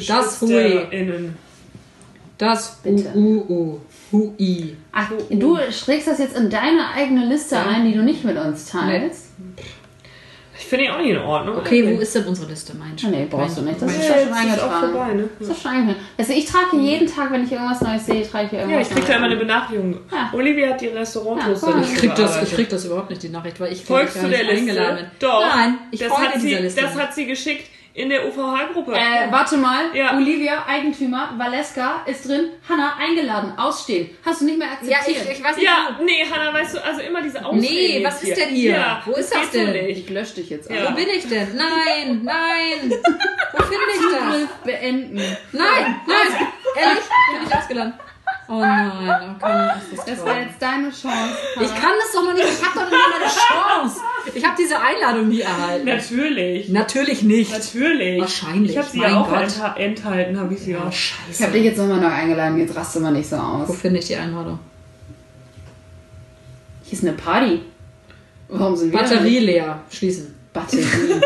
Das Hui. innen. Das Bitte. U-U-U. Hui. Ach, du schrägst das jetzt in deine eigene Liste ein, die du nicht mit uns teilst? Ich finde ihn auch nicht in Ordnung. Okay, wo ist denn unsere Liste, mein Ah, nee, brauchst du nicht. Das ist Ja, ja schon eingetragen. vorbei, ne? Das ist schon eingetragen. Also ich trage jeden Tag, wenn ich irgendwas Neues sehe, trage ich hier Ja, irgendwas ich krieg da immer eine. Benachrichtigung. Ja. Olivia hat die Restauranttoaster Ja, nicht Ich krieg, das, ich krieg das überhaupt nicht, die Nachricht, weil ich Folgst gar du nicht der Liste? eingeladen bin. Doch. Nein, ich das folge hat dieser sie, Liste. Das hat sie geschickt in der UVH-Gruppe. Äh, warte mal. Ja. Olivia, Eigentümer, Valeska ist drin. Hanna, eingeladen, ausstehen. Hast du nicht mehr ja, akzeptiert? ich, ich weiß nicht. ja, nee, Hanna, weißt du, also immer diese Ausreden Nee, was ist denn hier? Ja, Wo ist das denn? nicht. Ich lösche dich jetzt. Ja. Wo bin ich denn? Nein, *laughs* nein. Wo finde ich das? Beenden. Nein, nein. Ehrlich? Ich bin nicht ausgeladen. Oh nein, oh komm, ist das Das toll. war jetzt deine Chance. Ich kann das doch noch nicht. Ich habe doch nicht mal eine Chance. Ich habe diese Einladung nie erhalten. Natürlich. Natürlich nicht. Natürlich. Wahrscheinlich, Ich habe sie mein ja auch Gott. entha enthalten, habe ich sie auch. Ich habe dich jetzt nochmal neu eingeladen, jetzt raste mal nicht so Wo aus. finde ich die Einladung? Hier ist eine Party. Warum sind wir Batterie leer. Schließen. Batterie. *laughs*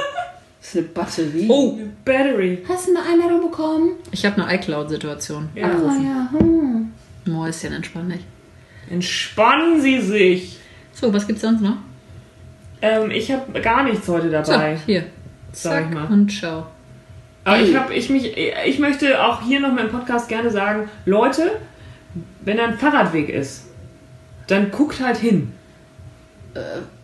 Das ist eine Batterie. Oh, Battery. Hast du eine Einladung bekommen? ich habe eine iCloud-Situation. Ja. Ah ja. Hm. Mäuschen, entspann dich. Entspannen Sie sich. So, was gibt's sonst noch? Ähm, ich habe gar nichts heute So, dabei. hier. Sag ich Zack mal. und ciao. Aber Hey. ich habe ich mich ich möchte auch hier noch mal im Podcast gerne sagen, Leute, wenn da ein Fahrradweg ist, dann guckt halt hin.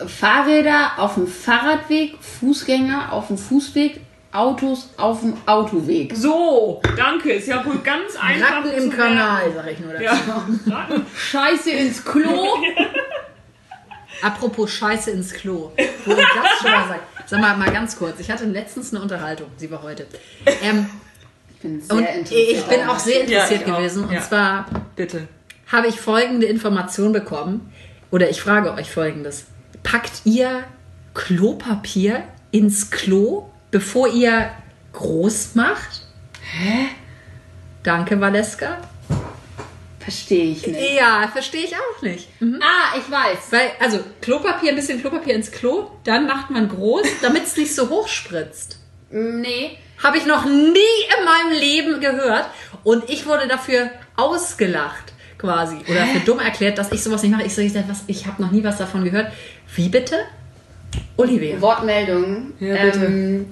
Fahrräder auf dem Fahrradweg, Fußgänger auf dem Fußweg, Autos auf dem Autoweg. So, danke, ist ja wohl ganz einfach. Ratten im Kanal, sag ich nur dazu. Ja. Scheiße ins Klo. Apropos Scheiße ins Klo. Wo ich das schon mal sag. Sag mal, mal ganz kurz. Ich hatte letztens eine Unterhaltung. Sie war heute. Ähm, Ich bin sehr und interessiert. ich bin auch sehr Ja, interessiert auch. gewesen. Und Ja. zwar Bitte. habe ich folgende Information bekommen. Oder ich frage euch folgendes. Packt ihr Klopapier ins Klo, bevor ihr groß macht? Hä? Danke, Valeska. Verstehe ich nicht. Ja, verstehe ich auch nicht. Mhm. Ah, ich weiß. Weil, also, Klopapier, ein bisschen Klopapier ins Klo, dann macht man groß, damit es nicht so hoch spritzt. Nee. Habe ich noch nie in meinem Leben gehört. Und ich wurde dafür ausgelacht, quasi. Oder für dumm erklärt, dass ich sowas nicht mache. Ich so, ich, was, ich habe noch nie was davon gehört. Wie bitte? Olivia. Wortmeldung. Ja, bitte. Ähm,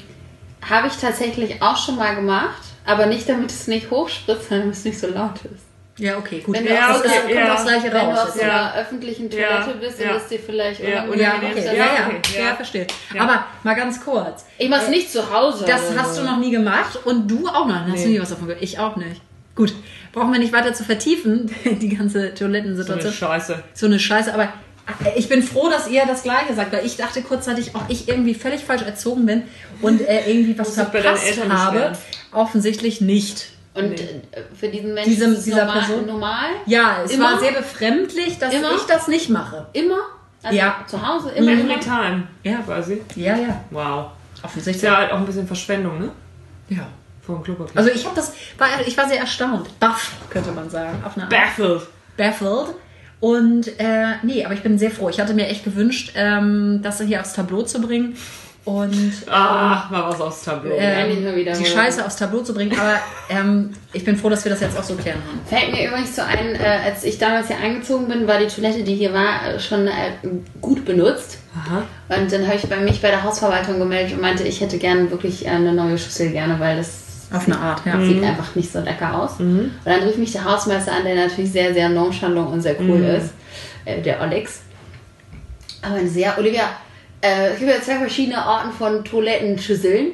Habe ich tatsächlich auch schon mal gemacht, aber nicht damit es nicht hochspritzt, sondern damit es nicht so laut ist. Ja, okay, gut. Wenn das du Ja, auf ist, so okay, einer- kommt ja. aufs Gleiche Wenn du raus. auf so jetzt. einer öffentlichen Toilette Ja, bist, ja. dann ist dir vielleicht Ja, unangenehm. Ja, okay. Ja, das- ja, okay, ja, ja. verstehe. Ja. Aber mal ganz kurz. Ich mach's nicht zu Hause. Das oder hast du noch nie gemacht und du auch noch. Hast Nee. du nie was davon gehört? Ich auch nicht. Gut, brauchen wir nicht weiter zu vertiefen, *laughs* die ganze So eine Toilettensituation. Scheiße. So eine Scheiße, aber ich bin froh, dass ihr das Gleiche sagt, weil ich dachte kurzzeitig, auch ich irgendwie völlig falsch erzogen bin und äh, irgendwie was verpasst habe. Offensichtlich nicht. Und Nee. äh, für diesen Menschen Diesem- ist es dieser normal, Person? normal? Ja, es Immer? war sehr befremdlich, dass Immer? ich das nicht mache. Immer? Also Ja. zu Hause? Immer? Every immer? time. Ja. Quasi. Ja, ja. Wow. Ist Offensichtlich. ja halt auch ein bisschen Verschwendung, ne? Ja. Vom Klopapier. Also ich habe das, war, ich war sehr erstaunt. Baff, könnte man sagen. Auf eine Art. Baffled. baffled. Und äh, nee, aber ich bin sehr froh. Ich hatte mir echt gewünscht, ähm, das hier aufs Tableau zu bringen und Ah, mal was aufs Tableau. ähm, die holen. Scheiße aufs Tableau zu bringen. Aber ähm, ich bin froh, dass wir das jetzt auch so klären haben. Fällt mir übrigens so ein, äh, als ich damals hier eingezogen bin, war die Toilette, die hier war, äh, schon äh, gut benutzt. Aha. Und dann habe ich bei mich bei der Hausverwaltung gemeldet und meinte, ich hätte gerne wirklich äh, eine neue Schüssel gerne, weil das Auf eine Art, ja. sieht einfach nicht so lecker aus. Und dann rief mich der Hausmeister an, der natürlich sehr, sehr nonchalant und sehr cool ist, äh, der Alex. Aber ja, Olivia, äh, es gibt ja zwei verschiedene Arten von Toilettenschüsseln.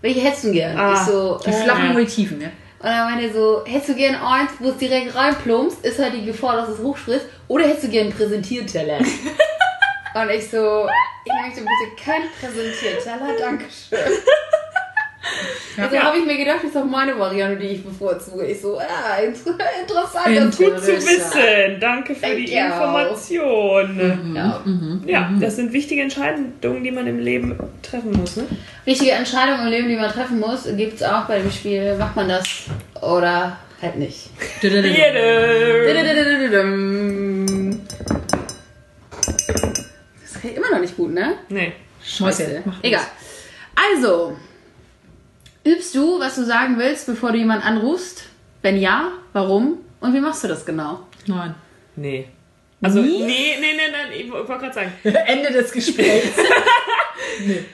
Welche hättest du gern? Ah, ich so, Die äh, flachen und die tiefen, ja. und dann meinte er so, hättest du gern eins, wo es direkt reinplumpst, ist halt die Gefahr, dass es hochspritzt, oder hättest du gern einen Präsentierteller? *laughs* und ich so, ich möchte bitte keinen Präsentierteller, Dankeschön. *laughs* Also Ja. habe ich mir gedacht, das ist auch meine Variante, die ich bevorzuge. Ich so, inter interessant. Inter- Gut zu wissen. Danke für die Thank you. Information. Ja. Ja, das sind wichtige Entscheidungen, die man im Leben treffen muss. Ne? Wichtige Entscheidungen im Leben, die man treffen muss, gibt es auch bei dem Spiel, macht man das oder halt nicht. Das geht immer noch nicht gut, ne? Nee. Scheiße. Egal. Also, übst du, was du sagen willst, bevor du jemanden anrufst? Wenn ja, Warum? Und wie machst du das genau? Nein. Nee. Also, Nie? nee, nee, nee, nein, ich wollte gerade sagen. *laughs* Ende des Gesprächs. *laughs*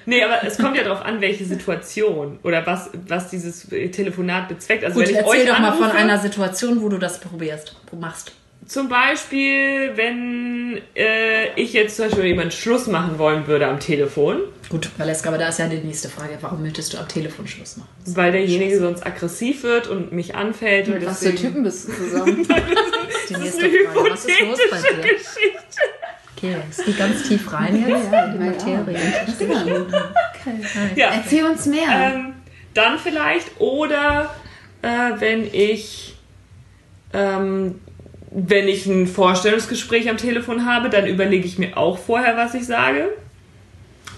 Nee, aber es kommt ja darauf an, welche Situation oder was, was dieses Telefonat bezweckt. Also, Gut, wenn ich erzähl euch doch mal anrufe, von einer Situation, wo du das probierst, machst. Zum Beispiel, wenn äh, ich jetzt zum Beispiel mit jemand Schluss machen wollen würde am Telefon, Gut, Valeska, aber da ist ja die nächste Frage. Warum möchtest du am Telefon Schluss machen? weil derjenige sonst aggressiv wird und mich anfällt. Mit was für Typen bist du *laughs* zusammen? Die Das ist nächste eine Frage. Was ist los bei hypothetische dir? Geschichte. Okay, es geht ganz tief rein jetzt Ja, in die ja. Materie. Ja. Erzähl uns mehr. Ähm, dann vielleicht, oder äh, wenn ich ähm, wenn ich ein Vorstellungsgespräch am Telefon habe, dann überlege ich mir auch vorher, was ich sage.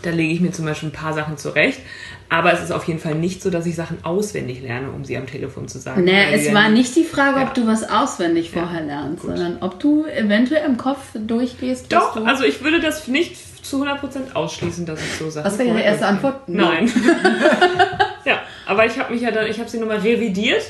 Da lege ich mir zum Beispiel ein paar Sachen zurecht. Aber es ist auf jeden Fall nicht so, dass ich Sachen auswendig lerne, um sie am Telefon zu sagen. Nee, Weil es war nicht die Frage, Ja. ob du was auswendig vorher lernst, sondern ob du eventuell im Kopf durchgehst. Doch, du also ich würde das nicht zu 100% ausschließen, dass ich so Sachen Was wäre Ihre erste. Antwort? Nein. *laughs* ja, aber ich habe mich ja dann, ich habe sie nochmal revidiert,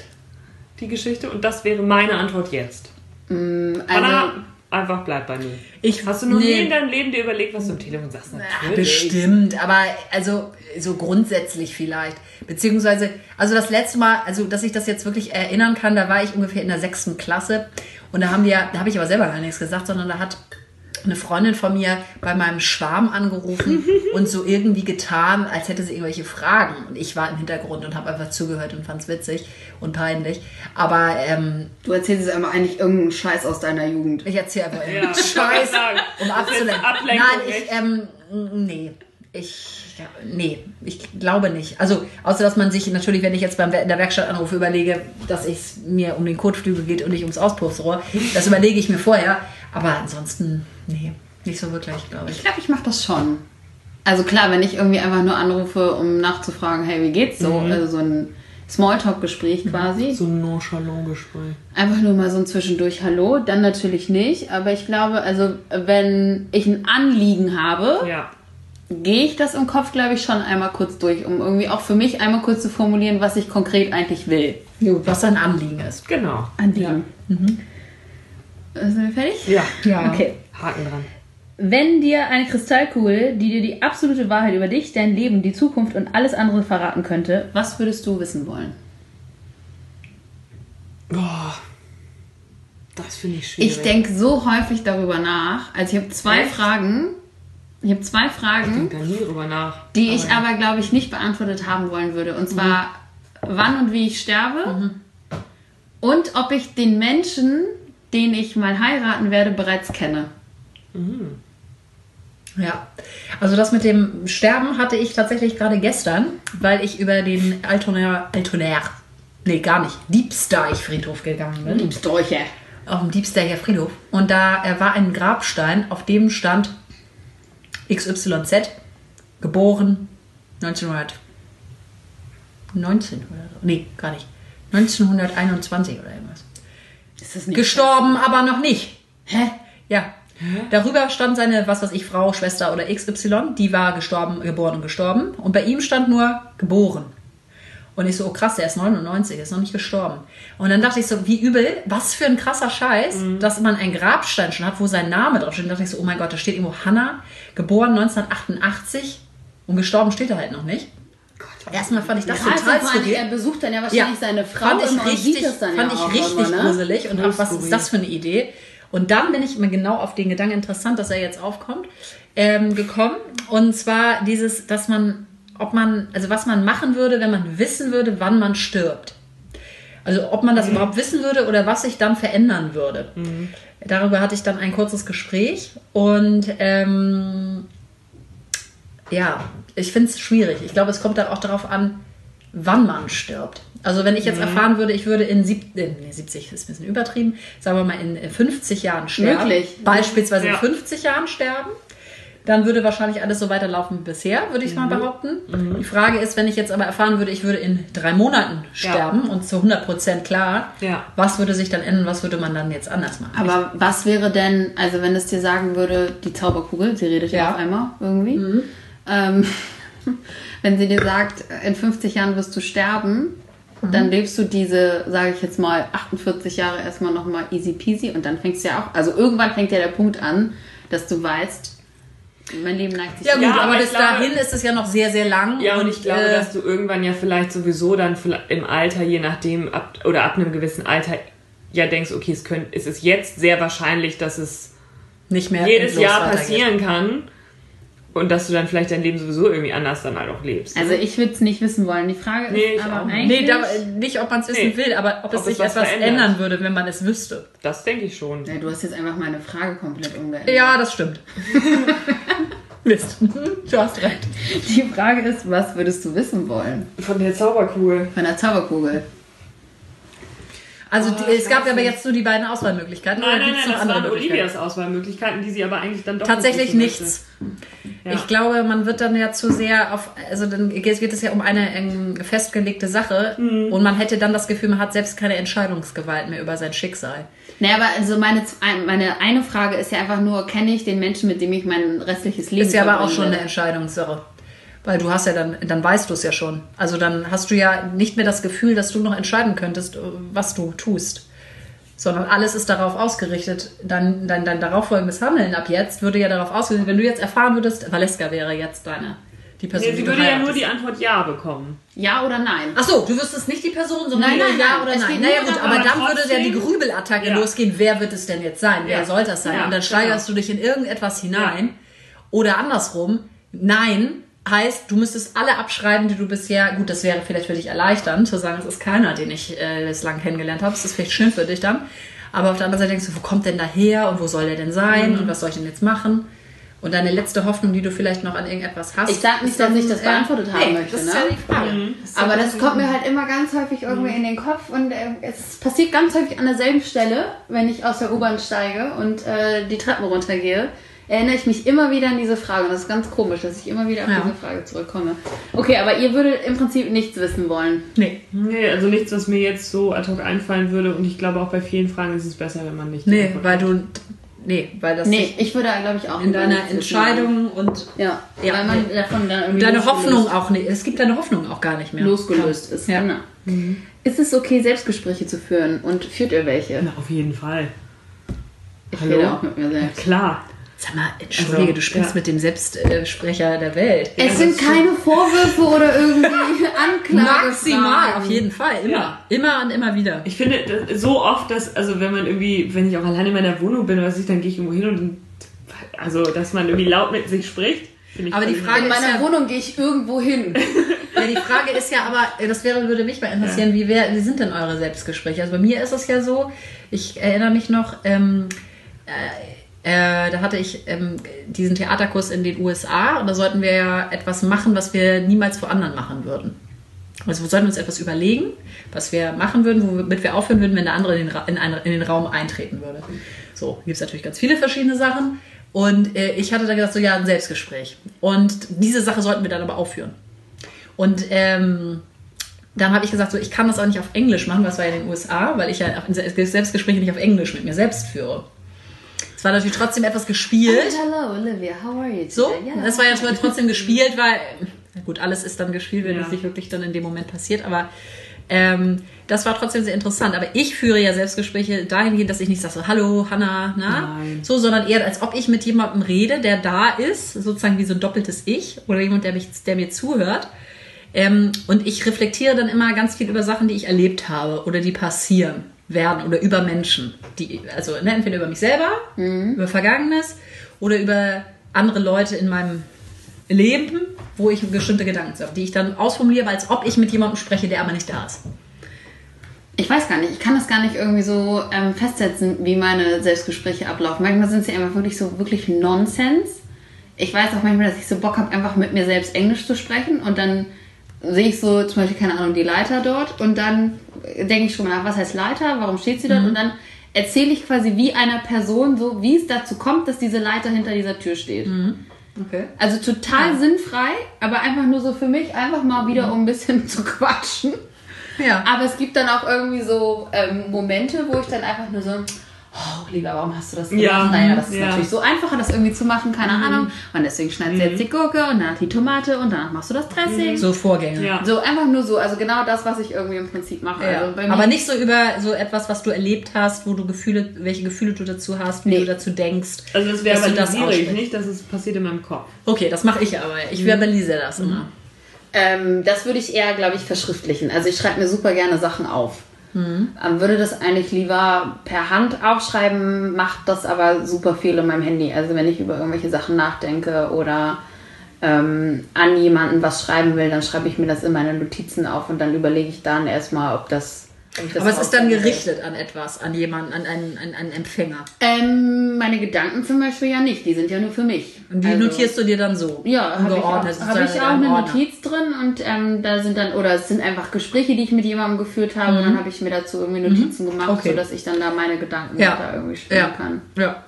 die Geschichte, und das wäre meine Antwort jetzt. Also, Anna, einfach bleib bei mir. Ich, Hast du noch nie nee, in deinem Leben dir überlegt, was du am Telefon sagst? Natürlich. Bestimmt, aber also so grundsätzlich vielleicht. Beziehungsweise, also das letzte Mal, also dass ich das jetzt wirklich erinnern kann, da war ich ungefähr in der sechsten Klasse und da haben wir, da habe ich aber selber gar nichts gesagt, sondern da hat eine Freundin von mir bei meinem Schwarm angerufen *laughs* und so irgendwie getan, als hätte sie irgendwelche Fragen. Und ich war im Hintergrund und habe einfach zugehört und fand es witzig und peinlich. Aber ähm, du erzählst jetzt einmal eigentlich irgendeinen Scheiß aus deiner Jugend. ich erzähle Ja, irgendeinen wollte Scheiß, um abzulenken. Nein, ich, ähm, nee. Ich, ja, nee, ich glaube nicht. Also, außer dass man sich natürlich, wenn ich jetzt beim, in der Werkstatt anrufe, überlege, dass es mir um den Kotflügel geht und nicht ums Auspuffsrohr. Das überlege ich mir vorher. Aber ansonsten, nee, nicht so wirklich, glaube ich. Ich glaube, ich mache das schon. Also klar, wenn ich irgendwie einfach nur anrufe, um nachzufragen, hey, wie geht's so? Also so ein Smalltalk-Gespräch quasi. So ein Nonchalant-Gespräch. Einfach nur mal so ein Zwischendurch Hallo, dann natürlich nicht. Aber ich glaube, also wenn ich ein Anliegen habe, Ja. gehe ich das im Kopf, glaube ich, schon einmal kurz durch, um irgendwie auch für mich einmal kurz zu formulieren, was ich konkret eigentlich will. Gut, was dein Anliegen ist. Genau. Anliegen. Äh, Sind wir fertig? Ja. Ja. Okay. Haken dran. Wenn dir eine Kristallkugel, die dir die absolute Wahrheit über dich, dein Leben, die Zukunft und alles andere verraten könnte, was würdest du wissen wollen? Boah. Das finde ich schwierig. Ich denke so häufig darüber nach. Also ich habe zwei Echt? Fragen. Ich habe zwei Ich Fragen, denke da nie drüber nach. die ich ja. aber, glaube ich, nicht beantwortet haben wollen würde. Und zwar, wann und wie ich sterbe und ob ich den Menschen, den ich mal heiraten werde, bereits kenne. Ja, also das mit dem Sterben hatte ich tatsächlich gerade gestern, weil ich über den Altonair, Altonair, nee, gar nicht, Diebsteich-Friedhof gegangen bin. Liebsdorche. Auf dem Diebsteicher Friedhof. Und da äh, war ein Grabstein, auf dem stand XYZ, geboren 1919 oder so. Nee, gar nicht. 1921 oder irgendwas. Gestorben, aber noch nicht. Hä? Ja. Darüber stand seine, was weiß ich, Frau, Schwester oder XY, die war gestorben, geboren und gestorben. Und bei ihm stand nur geboren. Und ich so, oh krass, der ist 99, ist noch nicht gestorben. Und dann dachte ich so, wie übel, was für ein krasser Scheiß, dass man einen Grabstein schon hat, wo sein Name draufsteht. Und dachte ich so, oh mein Gott, da steht irgendwo Hanna, geboren 1988 und gestorben steht er halt noch nicht. Erstmal fand ich das Ja, also total allem, skurril. er besucht dann ja wahrscheinlich seine Frau fand ich immer und richtig, sieht das dann fand ja ich auch richtig immer, ne? gruselig und auch, was ist das für eine Idee? Und dann bin ich mir genau auf den Gedanken interessant, dass er jetzt aufkommt, ähm, gekommen. Und zwar dieses, dass man, ob man, also was man machen würde, wenn man wissen würde, wann man stirbt. Also ob man das überhaupt wissen würde oder was sich dann verändern würde. Darüber hatte ich dann ein kurzes Gespräch und ähm, ja, ich finde es schwierig. Ich glaube, es kommt dann auch darauf an, wann man stirbt. Also wenn ich jetzt erfahren würde, ich würde in sieb, äh, nee, 70 ist ein bisschen übertrieben, sagen wir mal in äh, 50 Jahren sterben, Möglich. beispielsweise in Ja. 50 Jahren sterben, dann würde wahrscheinlich alles so weiterlaufen wie bisher, würde ich mal behaupten. Die Frage ist, wenn ich jetzt aber erfahren würde, ich würde in drei Monaten Ja. sterben und zu 100 Prozent klar, Ja. was würde sich dann ändern, was würde man dann jetzt anders machen? Aber was wäre denn, also wenn es dir sagen würde, die Zauberkugel, sie redet ja, Ja. auf einmal irgendwie, ähm, *laughs* wenn sie dir sagt, in 50 Jahren wirst du sterben, dann lebst du diese, sage ich jetzt mal, 48 Jahre erstmal nochmal easy peasy und dann fängst du ja auch, also irgendwann fängt ja der Punkt an, dass du weißt, mein Leben neigt sich Ja gut, Ja, aber bis glaube- dahin ist es ja noch sehr, sehr lang. Ja, und ich glaube, äh, dass du irgendwann ja vielleicht sowieso dann im Alter, je nachdem, ab, oder ab einem gewissen Alter, ja denkst, okay, es, könnt, es ist jetzt sehr wahrscheinlich, dass es nicht mehr jedes Jahr passieren kann und dass du dann vielleicht dein Leben sowieso irgendwie anders dann halt auch lebst. Also ich würde es nicht wissen wollen. Die Frage ist Nee, ich aber eigentlich... Nee, da, nicht, ob man es wissen Nee. will, aber ob, es Ob sich es was etwas verändert. ändern würde, wenn man es wüsste. das denke ich schon. Ja, du hast jetzt einfach meine Frage komplett umgeändert. Ja, das stimmt. *laughs* Mist. Du hast recht. Die Frage ist, was würdest du wissen wollen Von der Zauberkugel. von der Zauberkugel? Also Oh, die, es gab aber jetzt nur die beiden Auswahlmöglichkeiten. Nein, oder nein, nein, noch das andere waren Möglichkeiten? Olivias Auswahlmöglichkeiten, die sie aber eigentlich dann doch Tatsächlich nicht nichts. Ja. Ich glaube, man wird dann ja zu sehr auf, also dann geht es ja um eine ähm, festgelegte Sache Mhm. und man hätte dann das Gefühl, man hat selbst keine Entscheidungsgewalt mehr über sein Schicksal. Naja, aber also meine, meine eine Frage ist ja einfach nur, kenne ich den Menschen, mit dem ich mein restliches Leben Ist ja aber auch schon eine? Entscheidungssache. Weil du hast ja dann, dann weißt du es ja schon. Also dann hast du ja nicht mehr das Gefühl, dass du noch entscheiden könntest, was du tust. Sondern alles ist darauf ausgerichtet. Dein, dein, dein darauffolgendes Handeln ab jetzt würde ja darauf ausgerichtet, wenn du jetzt erfahren würdest, Valeska wäre jetzt deine, die Person, Nee, sie würde ja nur die Antwort Ja bekommen. Ja oder nein? Ach so, du wüsstest nicht die Person, sondern Nein, nur nein, ja nein. oder Es nein. Naja gut, aber dann würde ja die Grübelattacke Ja. losgehen. Wer wird es denn jetzt sein? Wer Ja. soll das sein? Ja, Und dann steigerst du dich in irgendetwas hinein. Oder andersrum, nein heißt, du müsstest alle abschreiben, die du bisher, gut, das wäre vielleicht für dich erleichternd, zu sagen, es ist keiner, den ich äh, bislang kennengelernt habe. Das ist vielleicht schön für dich dann. Aber auf der anderen Seite denkst du, wo kommt denn der her und wo soll der denn sein Mhm. und was soll ich denn jetzt machen? Und deine letzte Hoffnung, die du vielleicht noch an irgendetwas hast. Ich sag nicht, dass ich das äh, beantwortet haben nee, möchte, Das ist ne? ja die Frage. Das ja Aber das kommt mir halt immer ganz häufig irgendwie in den Kopf und äh, es passiert ganz häufig an derselben Stelle, wenn ich aus der U-Bahn steige und äh, die Treppen runtergehe, erinnere ich mich immer wieder an diese Frage. Und das ist ganz komisch, dass ich immer wieder auf Ja. diese Frage zurückkomme. Okay, aber ihr würdet im Prinzip nichts wissen wollen. Nee. Nee, also nichts, was mir jetzt so ad hoc einfallen würde. Und ich glaube auch bei vielen Fragen ist es besser, wenn man nicht. Nee, weil du. Nee, weil das Nee, ich würde, glaube ich, auch in deiner Entscheidung und. Ja, Ja, weil man nee. davon dann irgendwie deine Hoffnung auch nicht. Es gibt deine Hoffnung auch gar nicht mehr. losgelöst ist. Ja. Genau. Ist es okay, Selbstgespräche zu führen? Und führt ihr welche? Na, auf jeden Fall. Ich Hallo? rede auch mit mir selbst. Klar. Sag mal, entschuldige, Also, du sprichst ja. mit dem Selbstsprecher der Welt. Es sind keine Vorwürfe oder irgendwie *laughs* Anklagen. Maximal, auf jeden Fall. Immer. Ja. Immer und immer wieder. Ich finde so oft, dass, also wenn man irgendwie, wenn ich auch alleine in meiner Wohnung bin was ich, dann gehe ich irgendwo hin und also, dass man irgendwie laut mit sich spricht. Aber die Frage In meiner ja- Wohnung gehe ich irgendwo hin. *laughs* Ja, die Frage ist ja aber, das wäre, würde mich mal interessieren, wie, wer, wie sind denn eure Selbstgespräche? Also bei mir ist es ja so, ich erinnere mich noch, ähm, äh, äh, da hatte ich ähm, diesen Theaterkurs in den USA und da sollten wir ja etwas machen, was wir niemals vor anderen machen würden. Also wir sollten uns etwas überlegen, was wir machen würden, womit wir aufhören würden, wenn der andere in den, Ra in, einen, in den Raum eintreten würde. So, gibt es natürlich ganz viele verschiedene Sachen. Und äh, ich hatte dann gedacht, so ja, ein Selbstgespräch. Und diese Sache sollten wir dann aber aufführen. Und ähm, dann habe ich gesagt, so, ich kann das auch nicht auf Englisch machen, was war ja in den USA, weil ich ja auch Selbstgespräche nicht auf Englisch mit mir selbst führe. Es war natürlich trotzdem etwas gespielt. Hello, Olivia, how are you? So, today? Yeah. das war ja trotzdem gespielt, weil, na gut, alles ist dann gespielt, wenn Ja. es nicht wirklich dann in dem Moment passiert, aber ähm, das war trotzdem sehr interessant. Aber ich führe ja Selbstgespräche dahingehend, dass ich nicht sage so, hallo, Hanna, na? Nein. So, sondern eher, als ob ich mit jemandem rede, der da ist, sozusagen wie so ein doppeltes Ich oder jemand, der, mich, der mir zuhört. Ähm, und ich reflektiere dann immer ganz viel über Sachen, die ich erlebt habe oder die passieren werden oder über Menschen. Die, also ne, entweder über mich selber, über Vergangenes oder über andere Leute in meinem Leben, wo ich bestimmte Gedanken habe, die ich dann ausformuliere, als ob ich mit jemandem spreche, der aber nicht da ist. Ich weiß gar nicht, ich kann das gar nicht irgendwie so ähm, festsetzen, wie meine Selbstgespräche ablaufen. Manchmal sind sie einfach wirklich so wirklich Nonsens. Ich weiß auch manchmal, dass ich so Bock habe, einfach mit mir selbst Englisch zu sprechen und dann sehe ich so zum Beispiel, keine Ahnung, die Leiter dort und dann denke ich schon mal nach, was heißt Leiter, warum steht sie dort und dann erzähle ich quasi wie einer Person so, wie es dazu kommt, dass diese Leiter hinter dieser Tür steht. Okay. Also total sinnfrei, aber einfach nur so für mich, einfach mal wieder um ein bisschen *laughs* zu quatschen. Ja. Aber es gibt dann auch irgendwie so ähm, Momente, wo ich dann einfach nur so, oh, lieber, warum hast du das Ja, gemacht? Naja, das ist ja. natürlich so einfacher, das irgendwie zu machen, keine Mhm. Ahnung. Und deswegen schneidest du jetzt die Gurke und danach die Tomate und danach machst du das Dressing. So Vorgänge. Ja. So einfach nur so, also genau das, was ich irgendwie im Prinzip mache. Ja. Also bei mir- aber nicht so über so etwas, was du erlebt hast, wo du Gefühle, welche Gefühle du dazu hast, wie Nee. du dazu denkst. Also das das verbalisiere ich nicht, das ist passiert in meinem Kopf. Okay, das mache ich aber. Ich verbalisiere das immer. Ähm, das würde ich eher, glaube ich, verschriftlichen. Also ich schreibe mir super gerne Sachen auf. Mhm. Würde das eigentlich lieber per Hand aufschreiben, macht das aber super viel in meinem Handy. Also wenn ich über irgendwelche Sachen nachdenke oder ähm, an jemanden was schreiben will, dann schreibe ich mir das in meine Notizen auf und dann überlege ich dann erstmal, ob das. Aber es ist dann gerichtet an etwas, an jemanden, an einen, an einen Empfänger. Ähm, meine Gedanken zum Beispiel ja nicht, die sind ja nur für mich. Und die Also- notierst du dir dann so? Ja, habe ich, auch, hab ich auch in eine Ordner. Notiz drin und ähm, da sind dann, oder es sind einfach Gespräche, die ich mit jemandem geführt habe und dann habe ich mir dazu irgendwie Notizen gemacht, Mhm. Okay. sodass ich dann da meine Gedanken Ja. da irgendwie spielen Ja. kann. Ja.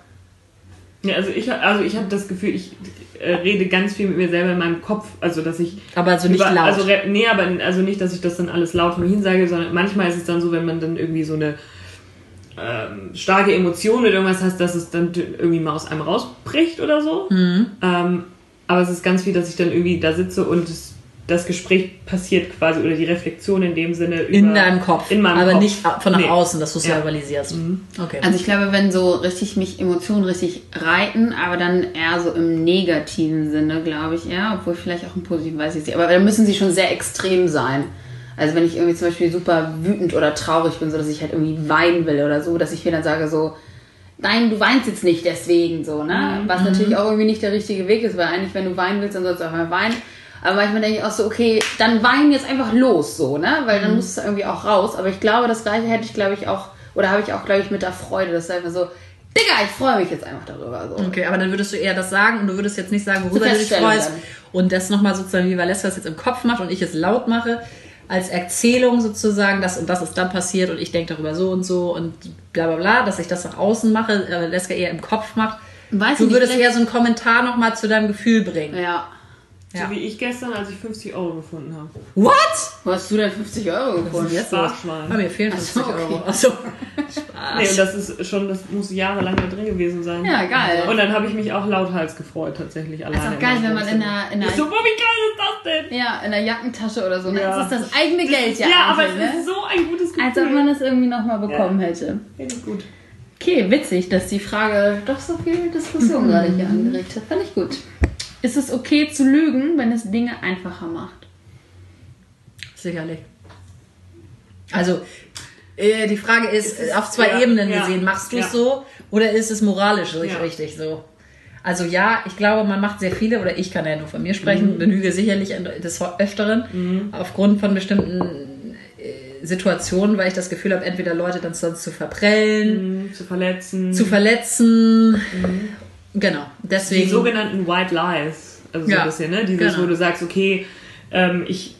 Ja, also ich, also ich habe das Gefühl, ich äh, rede ganz viel mit mir selber in meinem Kopf, also dass ich Aber also nicht über, laut. Also, nee, aber also nicht, dass ich das dann alles laut mir hinsage, sondern manchmal ist es dann so, wenn man dann irgendwie so eine ähm, starke Emotion oder irgendwas hast, dass es dann irgendwie mal aus einem rausbricht oder so. Mhm. Ähm, aber es ist ganz viel, dass ich dann irgendwie da sitze und es, das Gespräch passiert quasi oder die Reflexion in dem Sinne in über, deinem Kopf. In meinem aber Kopf. nicht von nach Nee. außen, dass du es Ja. verbalisierst. Okay. Also ich glaube, wenn so richtig mich Emotionen richtig reiten, aber dann eher so im negativen Sinne, glaube ich eher, obwohl vielleicht auch im positiven, weiß ich nicht. Aber dann müssen sie schon sehr extrem sein. Also wenn ich irgendwie zum Beispiel super wütend oder traurig bin, so dass ich halt irgendwie weinen will oder so, dass ich mir dann sage so, nein, du weinst jetzt nicht deswegen so, ne? Was natürlich auch irgendwie nicht der richtige Weg ist, weil eigentlich, wenn du weinen willst, dann sollst du auch mal weinen. Aber manchmal denke ich auch so, okay, dann wein jetzt einfach los, so, ne? Weil dann muss es irgendwie auch raus. Aber ich glaube, das gleiche hätte ich, glaube ich, auch, oder habe ich auch, glaube ich, mit der Freude. Das ist einfach so, Digga, ich freue mich jetzt einfach darüber. So. Okay, aber dann würdest du eher das sagen und du würdest jetzt nicht sagen, worüber du dich freust. dann. Und das nochmal sozusagen, wie Valessa das jetzt im Kopf macht und ich es laut mache, als Erzählung sozusagen, das und das ist dann passiert und ich denke darüber so und so und bla bla bla, dass ich das nach außen mache, äh, Leska eher im Kopf macht. Weiß du nicht, würdest eher so einen Kommentar nochmal zu deinem Gefühl bringen. Ja. Ja. So wie ich gestern, als ich 50 Euro gefunden habe. What? Wo hast du denn 50 Euro gefunden? Jetzt los. Sparschwein. Ah, mir fehlen Ach 50 so, okay. Euro. Achso. *laughs* Nee, und das ist schon, das muss jahrelang da drin gewesen sein. Ja, geil. Und dann habe ich mich auch lauthals gefreut, tatsächlich alleine. ist auch geil, wenn man in einer, in Ich so, einer, boah, wie geil ist das denn? ja, in der Jackentasche oder so. Ne? Ja. Das ist das eigene Geld ja, Ja, aber es ne? ist so ein gutes Gefühl. Als ob man es irgendwie nochmal bekommen hätte. Finde ich gut. Okay, witzig, dass die Frage doch so viel Diskussion gerade hier angeregt hat. Fand ich gut. Ist es okay zu lügen, wenn es Dinge einfacher macht? Sicherlich. Also, äh, die Frage ist, Ist es- auf zwei ja, Ebenen ja, gesehen, machst du es ja. so oder ist es moralisch Ja. richtig so? Also ja, ich glaube, man macht sehr viele, oder ich kann ja nur von mir Mhm. sprechen, belüge sicherlich des Öfteren, aufgrund von bestimmten äh, Situationen, weil ich das Gefühl habe, entweder Leute dann sonst zu verprellen, Mhm, Zu verletzen. zu verletzen. Genau, die deswegen. sogenannten White Lies. Also so Ja, ein bisschen, ne? Dieses, genau. wo du sagst, okay, ähm, ich,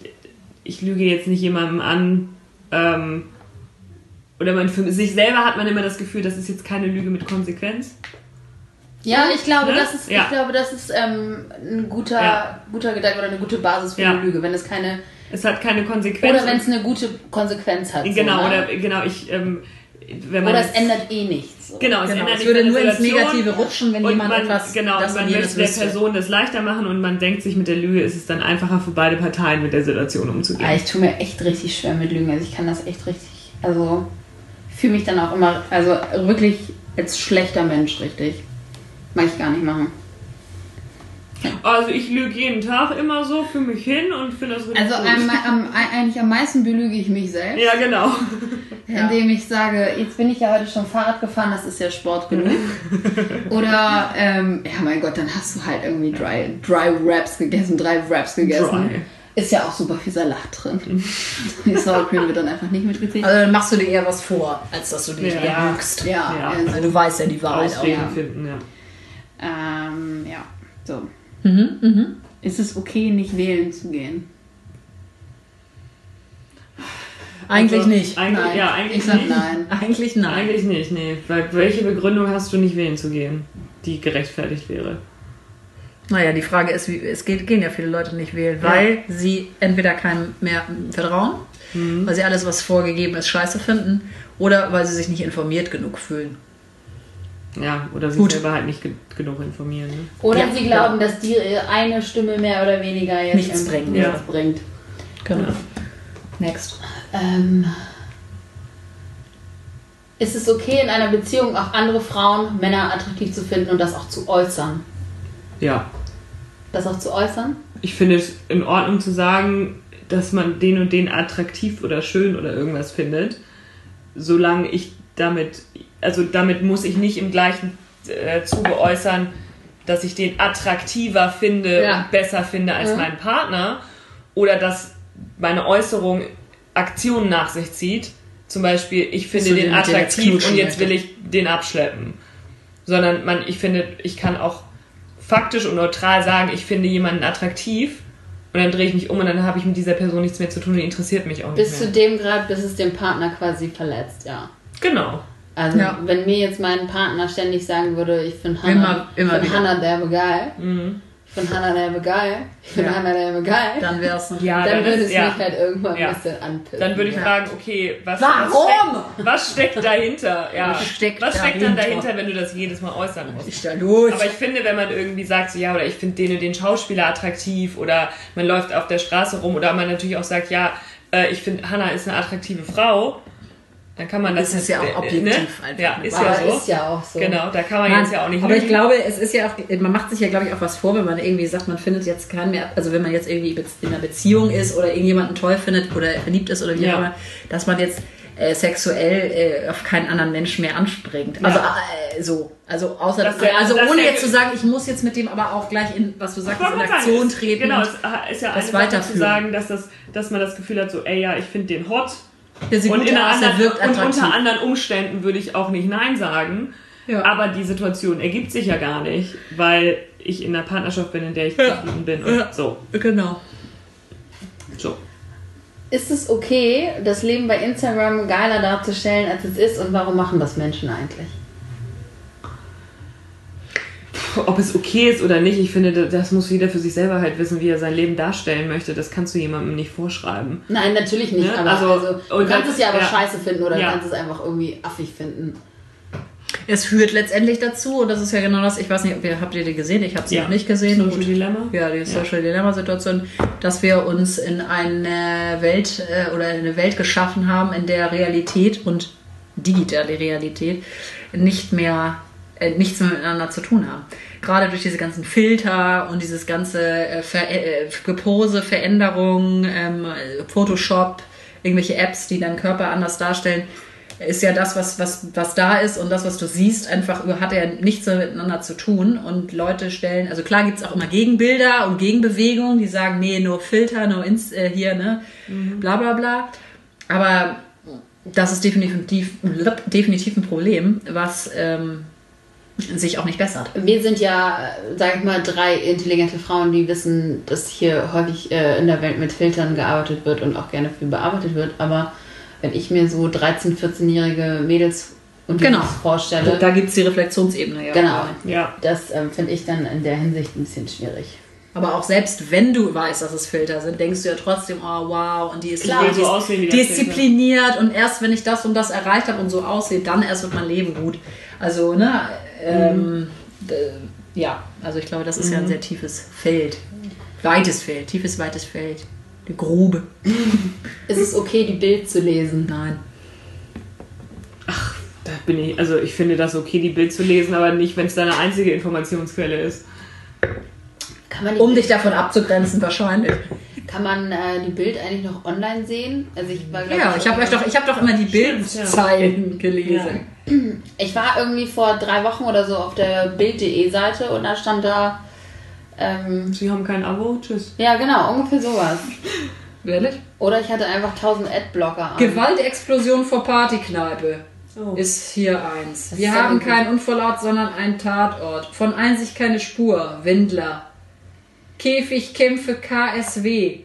ich lüge jetzt nicht jemandem an. Ähm, oder man für sich selber hat man immer das Gefühl, das ist jetzt keine Lüge mit Konsequenz. Ja, ich glaube, Ne? das ist, Ja. ich glaube, das ist ähm, ein guter, Ja. guter Gedanke oder eine gute Basis für Ja. eine Lüge, wenn es keine Es hat keine Konsequenz. oder wenn es eine gute Konsequenz hat. Genau, so, ne? oder genau, ich, ähm, wenn man oder es jetzt- ändert eh nichts. So. Genau, es Genau, ändert es nicht würde nur ins Situation. Negative rutschen, wenn und jemand man, etwas genau, das man möchte der. Person das leichter machen und man denkt sich mit der Lüge, ist es dann einfacher für beide Parteien mit der Situation umzugehen. Aber ich tue mir echt richtig schwer mit Lügen. Also ich kann das echt richtig, also fühle mich dann auch immer, also wirklich als schlechter Mensch richtig. Mag ich gar nicht machen. Also ich lüge jeden Tag immer so für mich hin und finde das richtig Also gut. am, am, eigentlich am meisten belüge ich mich selbst, ja, genau. *laughs* indem ich sage, jetzt bin ich ja heute schon Fahrrad gefahren, das ist ja Sport genug. *laughs* Oder, ähm, ja mein Gott, dann hast du halt irgendwie drei, drei Wraps gegessen, drei Wraps gegessen. Dry. Ist ja auch super viel Salat drin. *laughs* Die Sour Cream wird dann einfach nicht mitgezählt. Also dann machst du dir eher was vor, als dass du dich Ja. lügst. ja, Ja. also, du weißt ja die Wahrheit auch. Ja. finden, ja. ähm, ja, so. Mhm, mhm. Ist es okay, nicht wählen zu gehen? Eigentlich Also, nicht. Eigentlich, Nein. Ja, eigentlich ich sag nicht. nein. *laughs* Eigentlich nein. Eigentlich nicht, nee. Weil welche Begründung hast du nicht wählen zu gehen, die gerechtfertigt wäre? Naja, die Frage ist, wie, es geht, gehen ja viele Leute nicht wählen, weil sie entweder keinem mehr vertrauen, weil sie alles, was vorgegeben ist, scheiße finden, oder weil sie sich nicht informiert genug fühlen. Ja, oder sich Gut. selber halt nicht ge genug informieren. Ne? Oder Ja, sie glauben, dass die äh, eine Stimme mehr oder weniger jetzt Nichts bringt. nichts Ja. bringt. Genau. Next. Ähm, ist es okay, in einer Beziehung auch andere Frauen, Männer attraktiv zu finden und das auch zu äußern? Ja. Das auch zu äußern? Ich finde es in Ordnung zu sagen, dass man den und den attraktiv oder schön oder irgendwas findet, solange ich damit, also damit muss ich nicht im gleichen äh, Zuge äußern, dass ich den attraktiver finde Ja. und besser finde als Ja. meinen Partner oder dass meine Äußerung Aktionen nach sich zieht. Zum Beispiel, ich finde du den den attraktiv und jetzt will ich den abschleppen. Sondern man, ich finde, ich kann auch faktisch und neutral sagen, ich finde jemanden attraktiv und dann drehe ich mich um und dann habe ich mit dieser Person nichts mehr zu tun und die interessiert mich auch nicht Bis zu dem Grad, bis es den Partner quasi verletzt, ja. Genau. Also, Ja. wenn mir jetzt mein Partner ständig sagen würde, ich finde Hannah, Immer- immer. Hannah derbe geil, Mhm. ich finde Hannah derbe geil, ich finde Ja. Hannah derbe geil, Dann wäre es Ja, dann dann, würde es ja. mich halt irgendwann Ja. ein bisschen anpissen. dann würde ich Ja. fragen, okay, was, Warum? Was, steckt, was steckt dahinter? Ja. Was steckt was steckt dann dahinter? dahinter, wenn du das jedes Mal äußern musst? ist da los? Aber ich finde, wenn man irgendwie sagt, so, ja, oder ich finde den und den Schauspieler attraktiv oder man läuft auf der Straße rum oder man natürlich auch sagt, ja, äh, ich finde, Hannah ist eine attraktive Frau, dann kann man das. Ist ja auch äh, objektiv Ne? einfach, Ja, ist Aber ja so. ist ja auch so. Genau, da kann man Nein, jetzt ja auch nicht aber ich lügen. glaube, es ist ja auch, man macht sich ja, glaube ich, auch was vor, wenn man irgendwie sagt, man findet jetzt keinen mehr, also wenn man jetzt irgendwie in einer Beziehung ist oder irgendjemanden toll findet oder verliebt ist oder wie Ja. auch immer, dass man jetzt äh, sexuell äh, auf keinen anderen Menschen mehr anspringt. Also äh, so, also außer, Das also das ohne jetzt zu sagen, ich muss jetzt mit dem aber auch gleich in, was du sagst, Ich in sagen, Aktion treten. Genau, es ist ja eine Sache zu sagen, dass, das, dass man das Gefühl hat, so, ey, ja, ich finde den hot. Der sieht Und, gut in aus, der anderen, wirkt und unter anderen Umständen würde ich auch nicht Nein sagen. Ja. Aber die Situation ergibt sich ja gar nicht, weil ich in einer Partnerschaft bin, in der ich Ja. zufrieden bin. Und Ja. so. Genau. so. Ist es okay, das Leben bei Instagram geiler darzustellen, als es ist? Und warum machen das Menschen eigentlich? Ob es okay ist oder nicht, ich finde, das- muss jeder für sich selber halt wissen, wie er sein Leben darstellen möchte. Das kannst du jemandem nicht vorschreiben. Nein, natürlich nicht. Ne? Aber Also, also, du und kannst das- es ja aber ja. scheiße finden oder Ja. du kannst es einfach irgendwie affig finden. Es führt letztendlich dazu, und das ist ja genau das, ich weiß nicht, ob ihr, habt ihr die gesehen? Ich habe sie Ja. noch nicht gesehen. Social Gut. Dilemma? Ja, die Social Dilemma-Situation, dass wir uns in eine Welt äh, oder eine Welt geschaffen haben, in der Realität und digitale Realität nicht mehr äh, nichts mehr miteinander zu tun haben. Gerade durch diese ganzen Filter und dieses ganze äh, Ver äh, Gepose, Veränderungen, ähm, Photoshop, irgendwelche Apps, die deinen Körper anders darstellen, ist ja das, was, was, was da ist und das, was du siehst, einfach hat ja nichts mehr miteinander zu tun. Und Leute stellen, also klar gibt es auch immer Gegenbilder und Gegenbewegungen, die sagen, nee, nur Filter, nur ins, äh, hier, ne, bla bla bla. Aber das ist definitiv, definitiv ein Problem, was ähm, sich auch nicht bessert. Wir sind ja, äh, sag ich mal, drei intelligente Frauen, die wissen, dass hier häufig äh, in der Welt mit Filtern gearbeitet wird und auch gerne viel bearbeitet wird. Aber wenn ich mir so 13-, 14-jährige Mädels und Genau. Vorstelle, Da gibt es die Reflexionsebene ja. genau, Ja. das ähm, finde ich dann in der Hinsicht ein bisschen schwierig. Aber auch selbst wenn du weißt, dass es Filter sind, denkst du ja trotzdem, oh wow, und die ist Klar, die so ist aussehen wie der diszipliniert und erst wenn ich das und das erreicht habe und so aussehe, dann erst wird mein Leben gut. Also, ne, ähm, d- ja, also ich glaube, das ist ja ein sehr tiefes Feld. Weites Feld, tiefes, weites Feld. Eine Grube. Ist es okay, die Bild zu lesen? Nein. Da bin ich, also ich finde das okay, die Bild zu lesen, aber nicht, wenn es deine einzige Informationsquelle ist. Kann man die, Um dich davon abzugrenzen, wahrscheinlich. kann man äh, die Bild eigentlich noch online sehen? Also ich war, glaub Ja, ich habe euch doch, ich habe doch immer die Bildzeilen gelesen. Ich war irgendwie vor drei Wochen oder so auf der Bild.de Seite und da stand da, ähm, Sie haben kein Abo? Tschüss. ja genau, ungefähr sowas. *laughs* Ehrlich? Oder ich hatte einfach 1000 Adblocker an. Gewaltexplosion vor Partykneipe. Oh. Ist hier eins. Wir haben ja keinen Unfallort, sondern einen Tatort. Von Einsicht keine Spur. Windler. Käfigkämpfe KSW.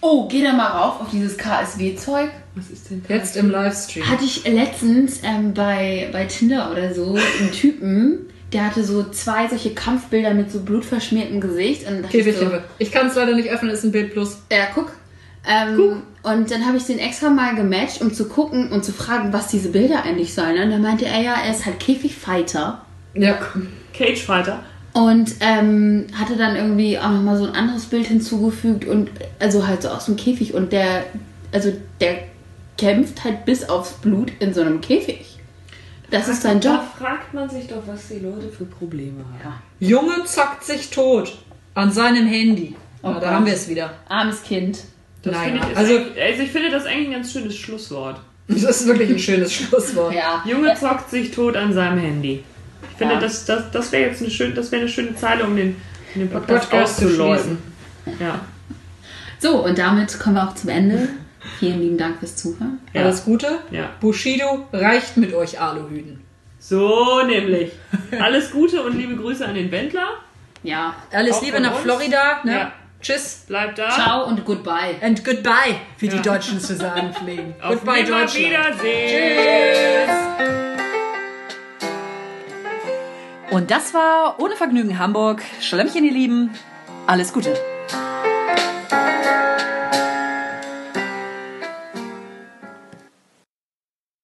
Oh, geh da mal rauf auf dieses KSW-Zeug. Was ist denn Jetzt im Livestream. Hatte ich letztens ähm, bei, bei Tinder oder so einen Typen, der hatte so zwei solche Kampfbilder mit so blutverschmiertem Gesicht. Und dachte ich so. Ich kann es leider nicht öffnen, ist ein Bild plus. ja, guck. Ähm, und dann habe ich den extra mal gematcht, um zu gucken und zu fragen, was diese Bilder eigentlich sollen. Und dann meinte er ja, er ist halt Käfigfighter. Ja. Cagefighter. Und ähm, hatte dann irgendwie auch nochmal so ein anderes Bild hinzugefügt und also halt so aus dem Käfig. Und der, also der kämpft halt bis aufs Blut in so einem Käfig. Das ist sein Job. Da fragt man sich doch, was die Leute für Probleme haben. Junge zockt sich tot an seinem Handy. Oh Ah, da haben wir es wieder. Armes Kind. Das Naja, finde ich, also- also ich finde das eigentlich ein ganz schönes Schlusswort. *laughs* Das ist wirklich ein schönes Schlusswort. Ja. Junge zockt sich tot an seinem Handy. Ich finde, Ja. das, das, das wäre jetzt eine schöne, das wäre eine schöne Zeile, um den, um den Podcast, Podcast auszuläuten. Ja. So, und damit kommen wir auch zum Ende. Vielen lieben Dank fürs Zuhören. Ja. Alles Gute. ja. Bushido reicht mit euch Aluhüten. So nämlich. Alles Gute und liebe Grüße an den Wendler. Ja. Alles Auch Liebe nach uns. Florida. Ne? Ja. Tschüss Bleibt da. Ciao und goodbye. and goodbye, wie Ja. die Deutschen zu sagen pflegen. Auf goodbye, Deutschland. Wiedersehen. Und das war Ohne Vergnügen Hamburg. Schlemmchen, ihr Lieben. Alles Gute.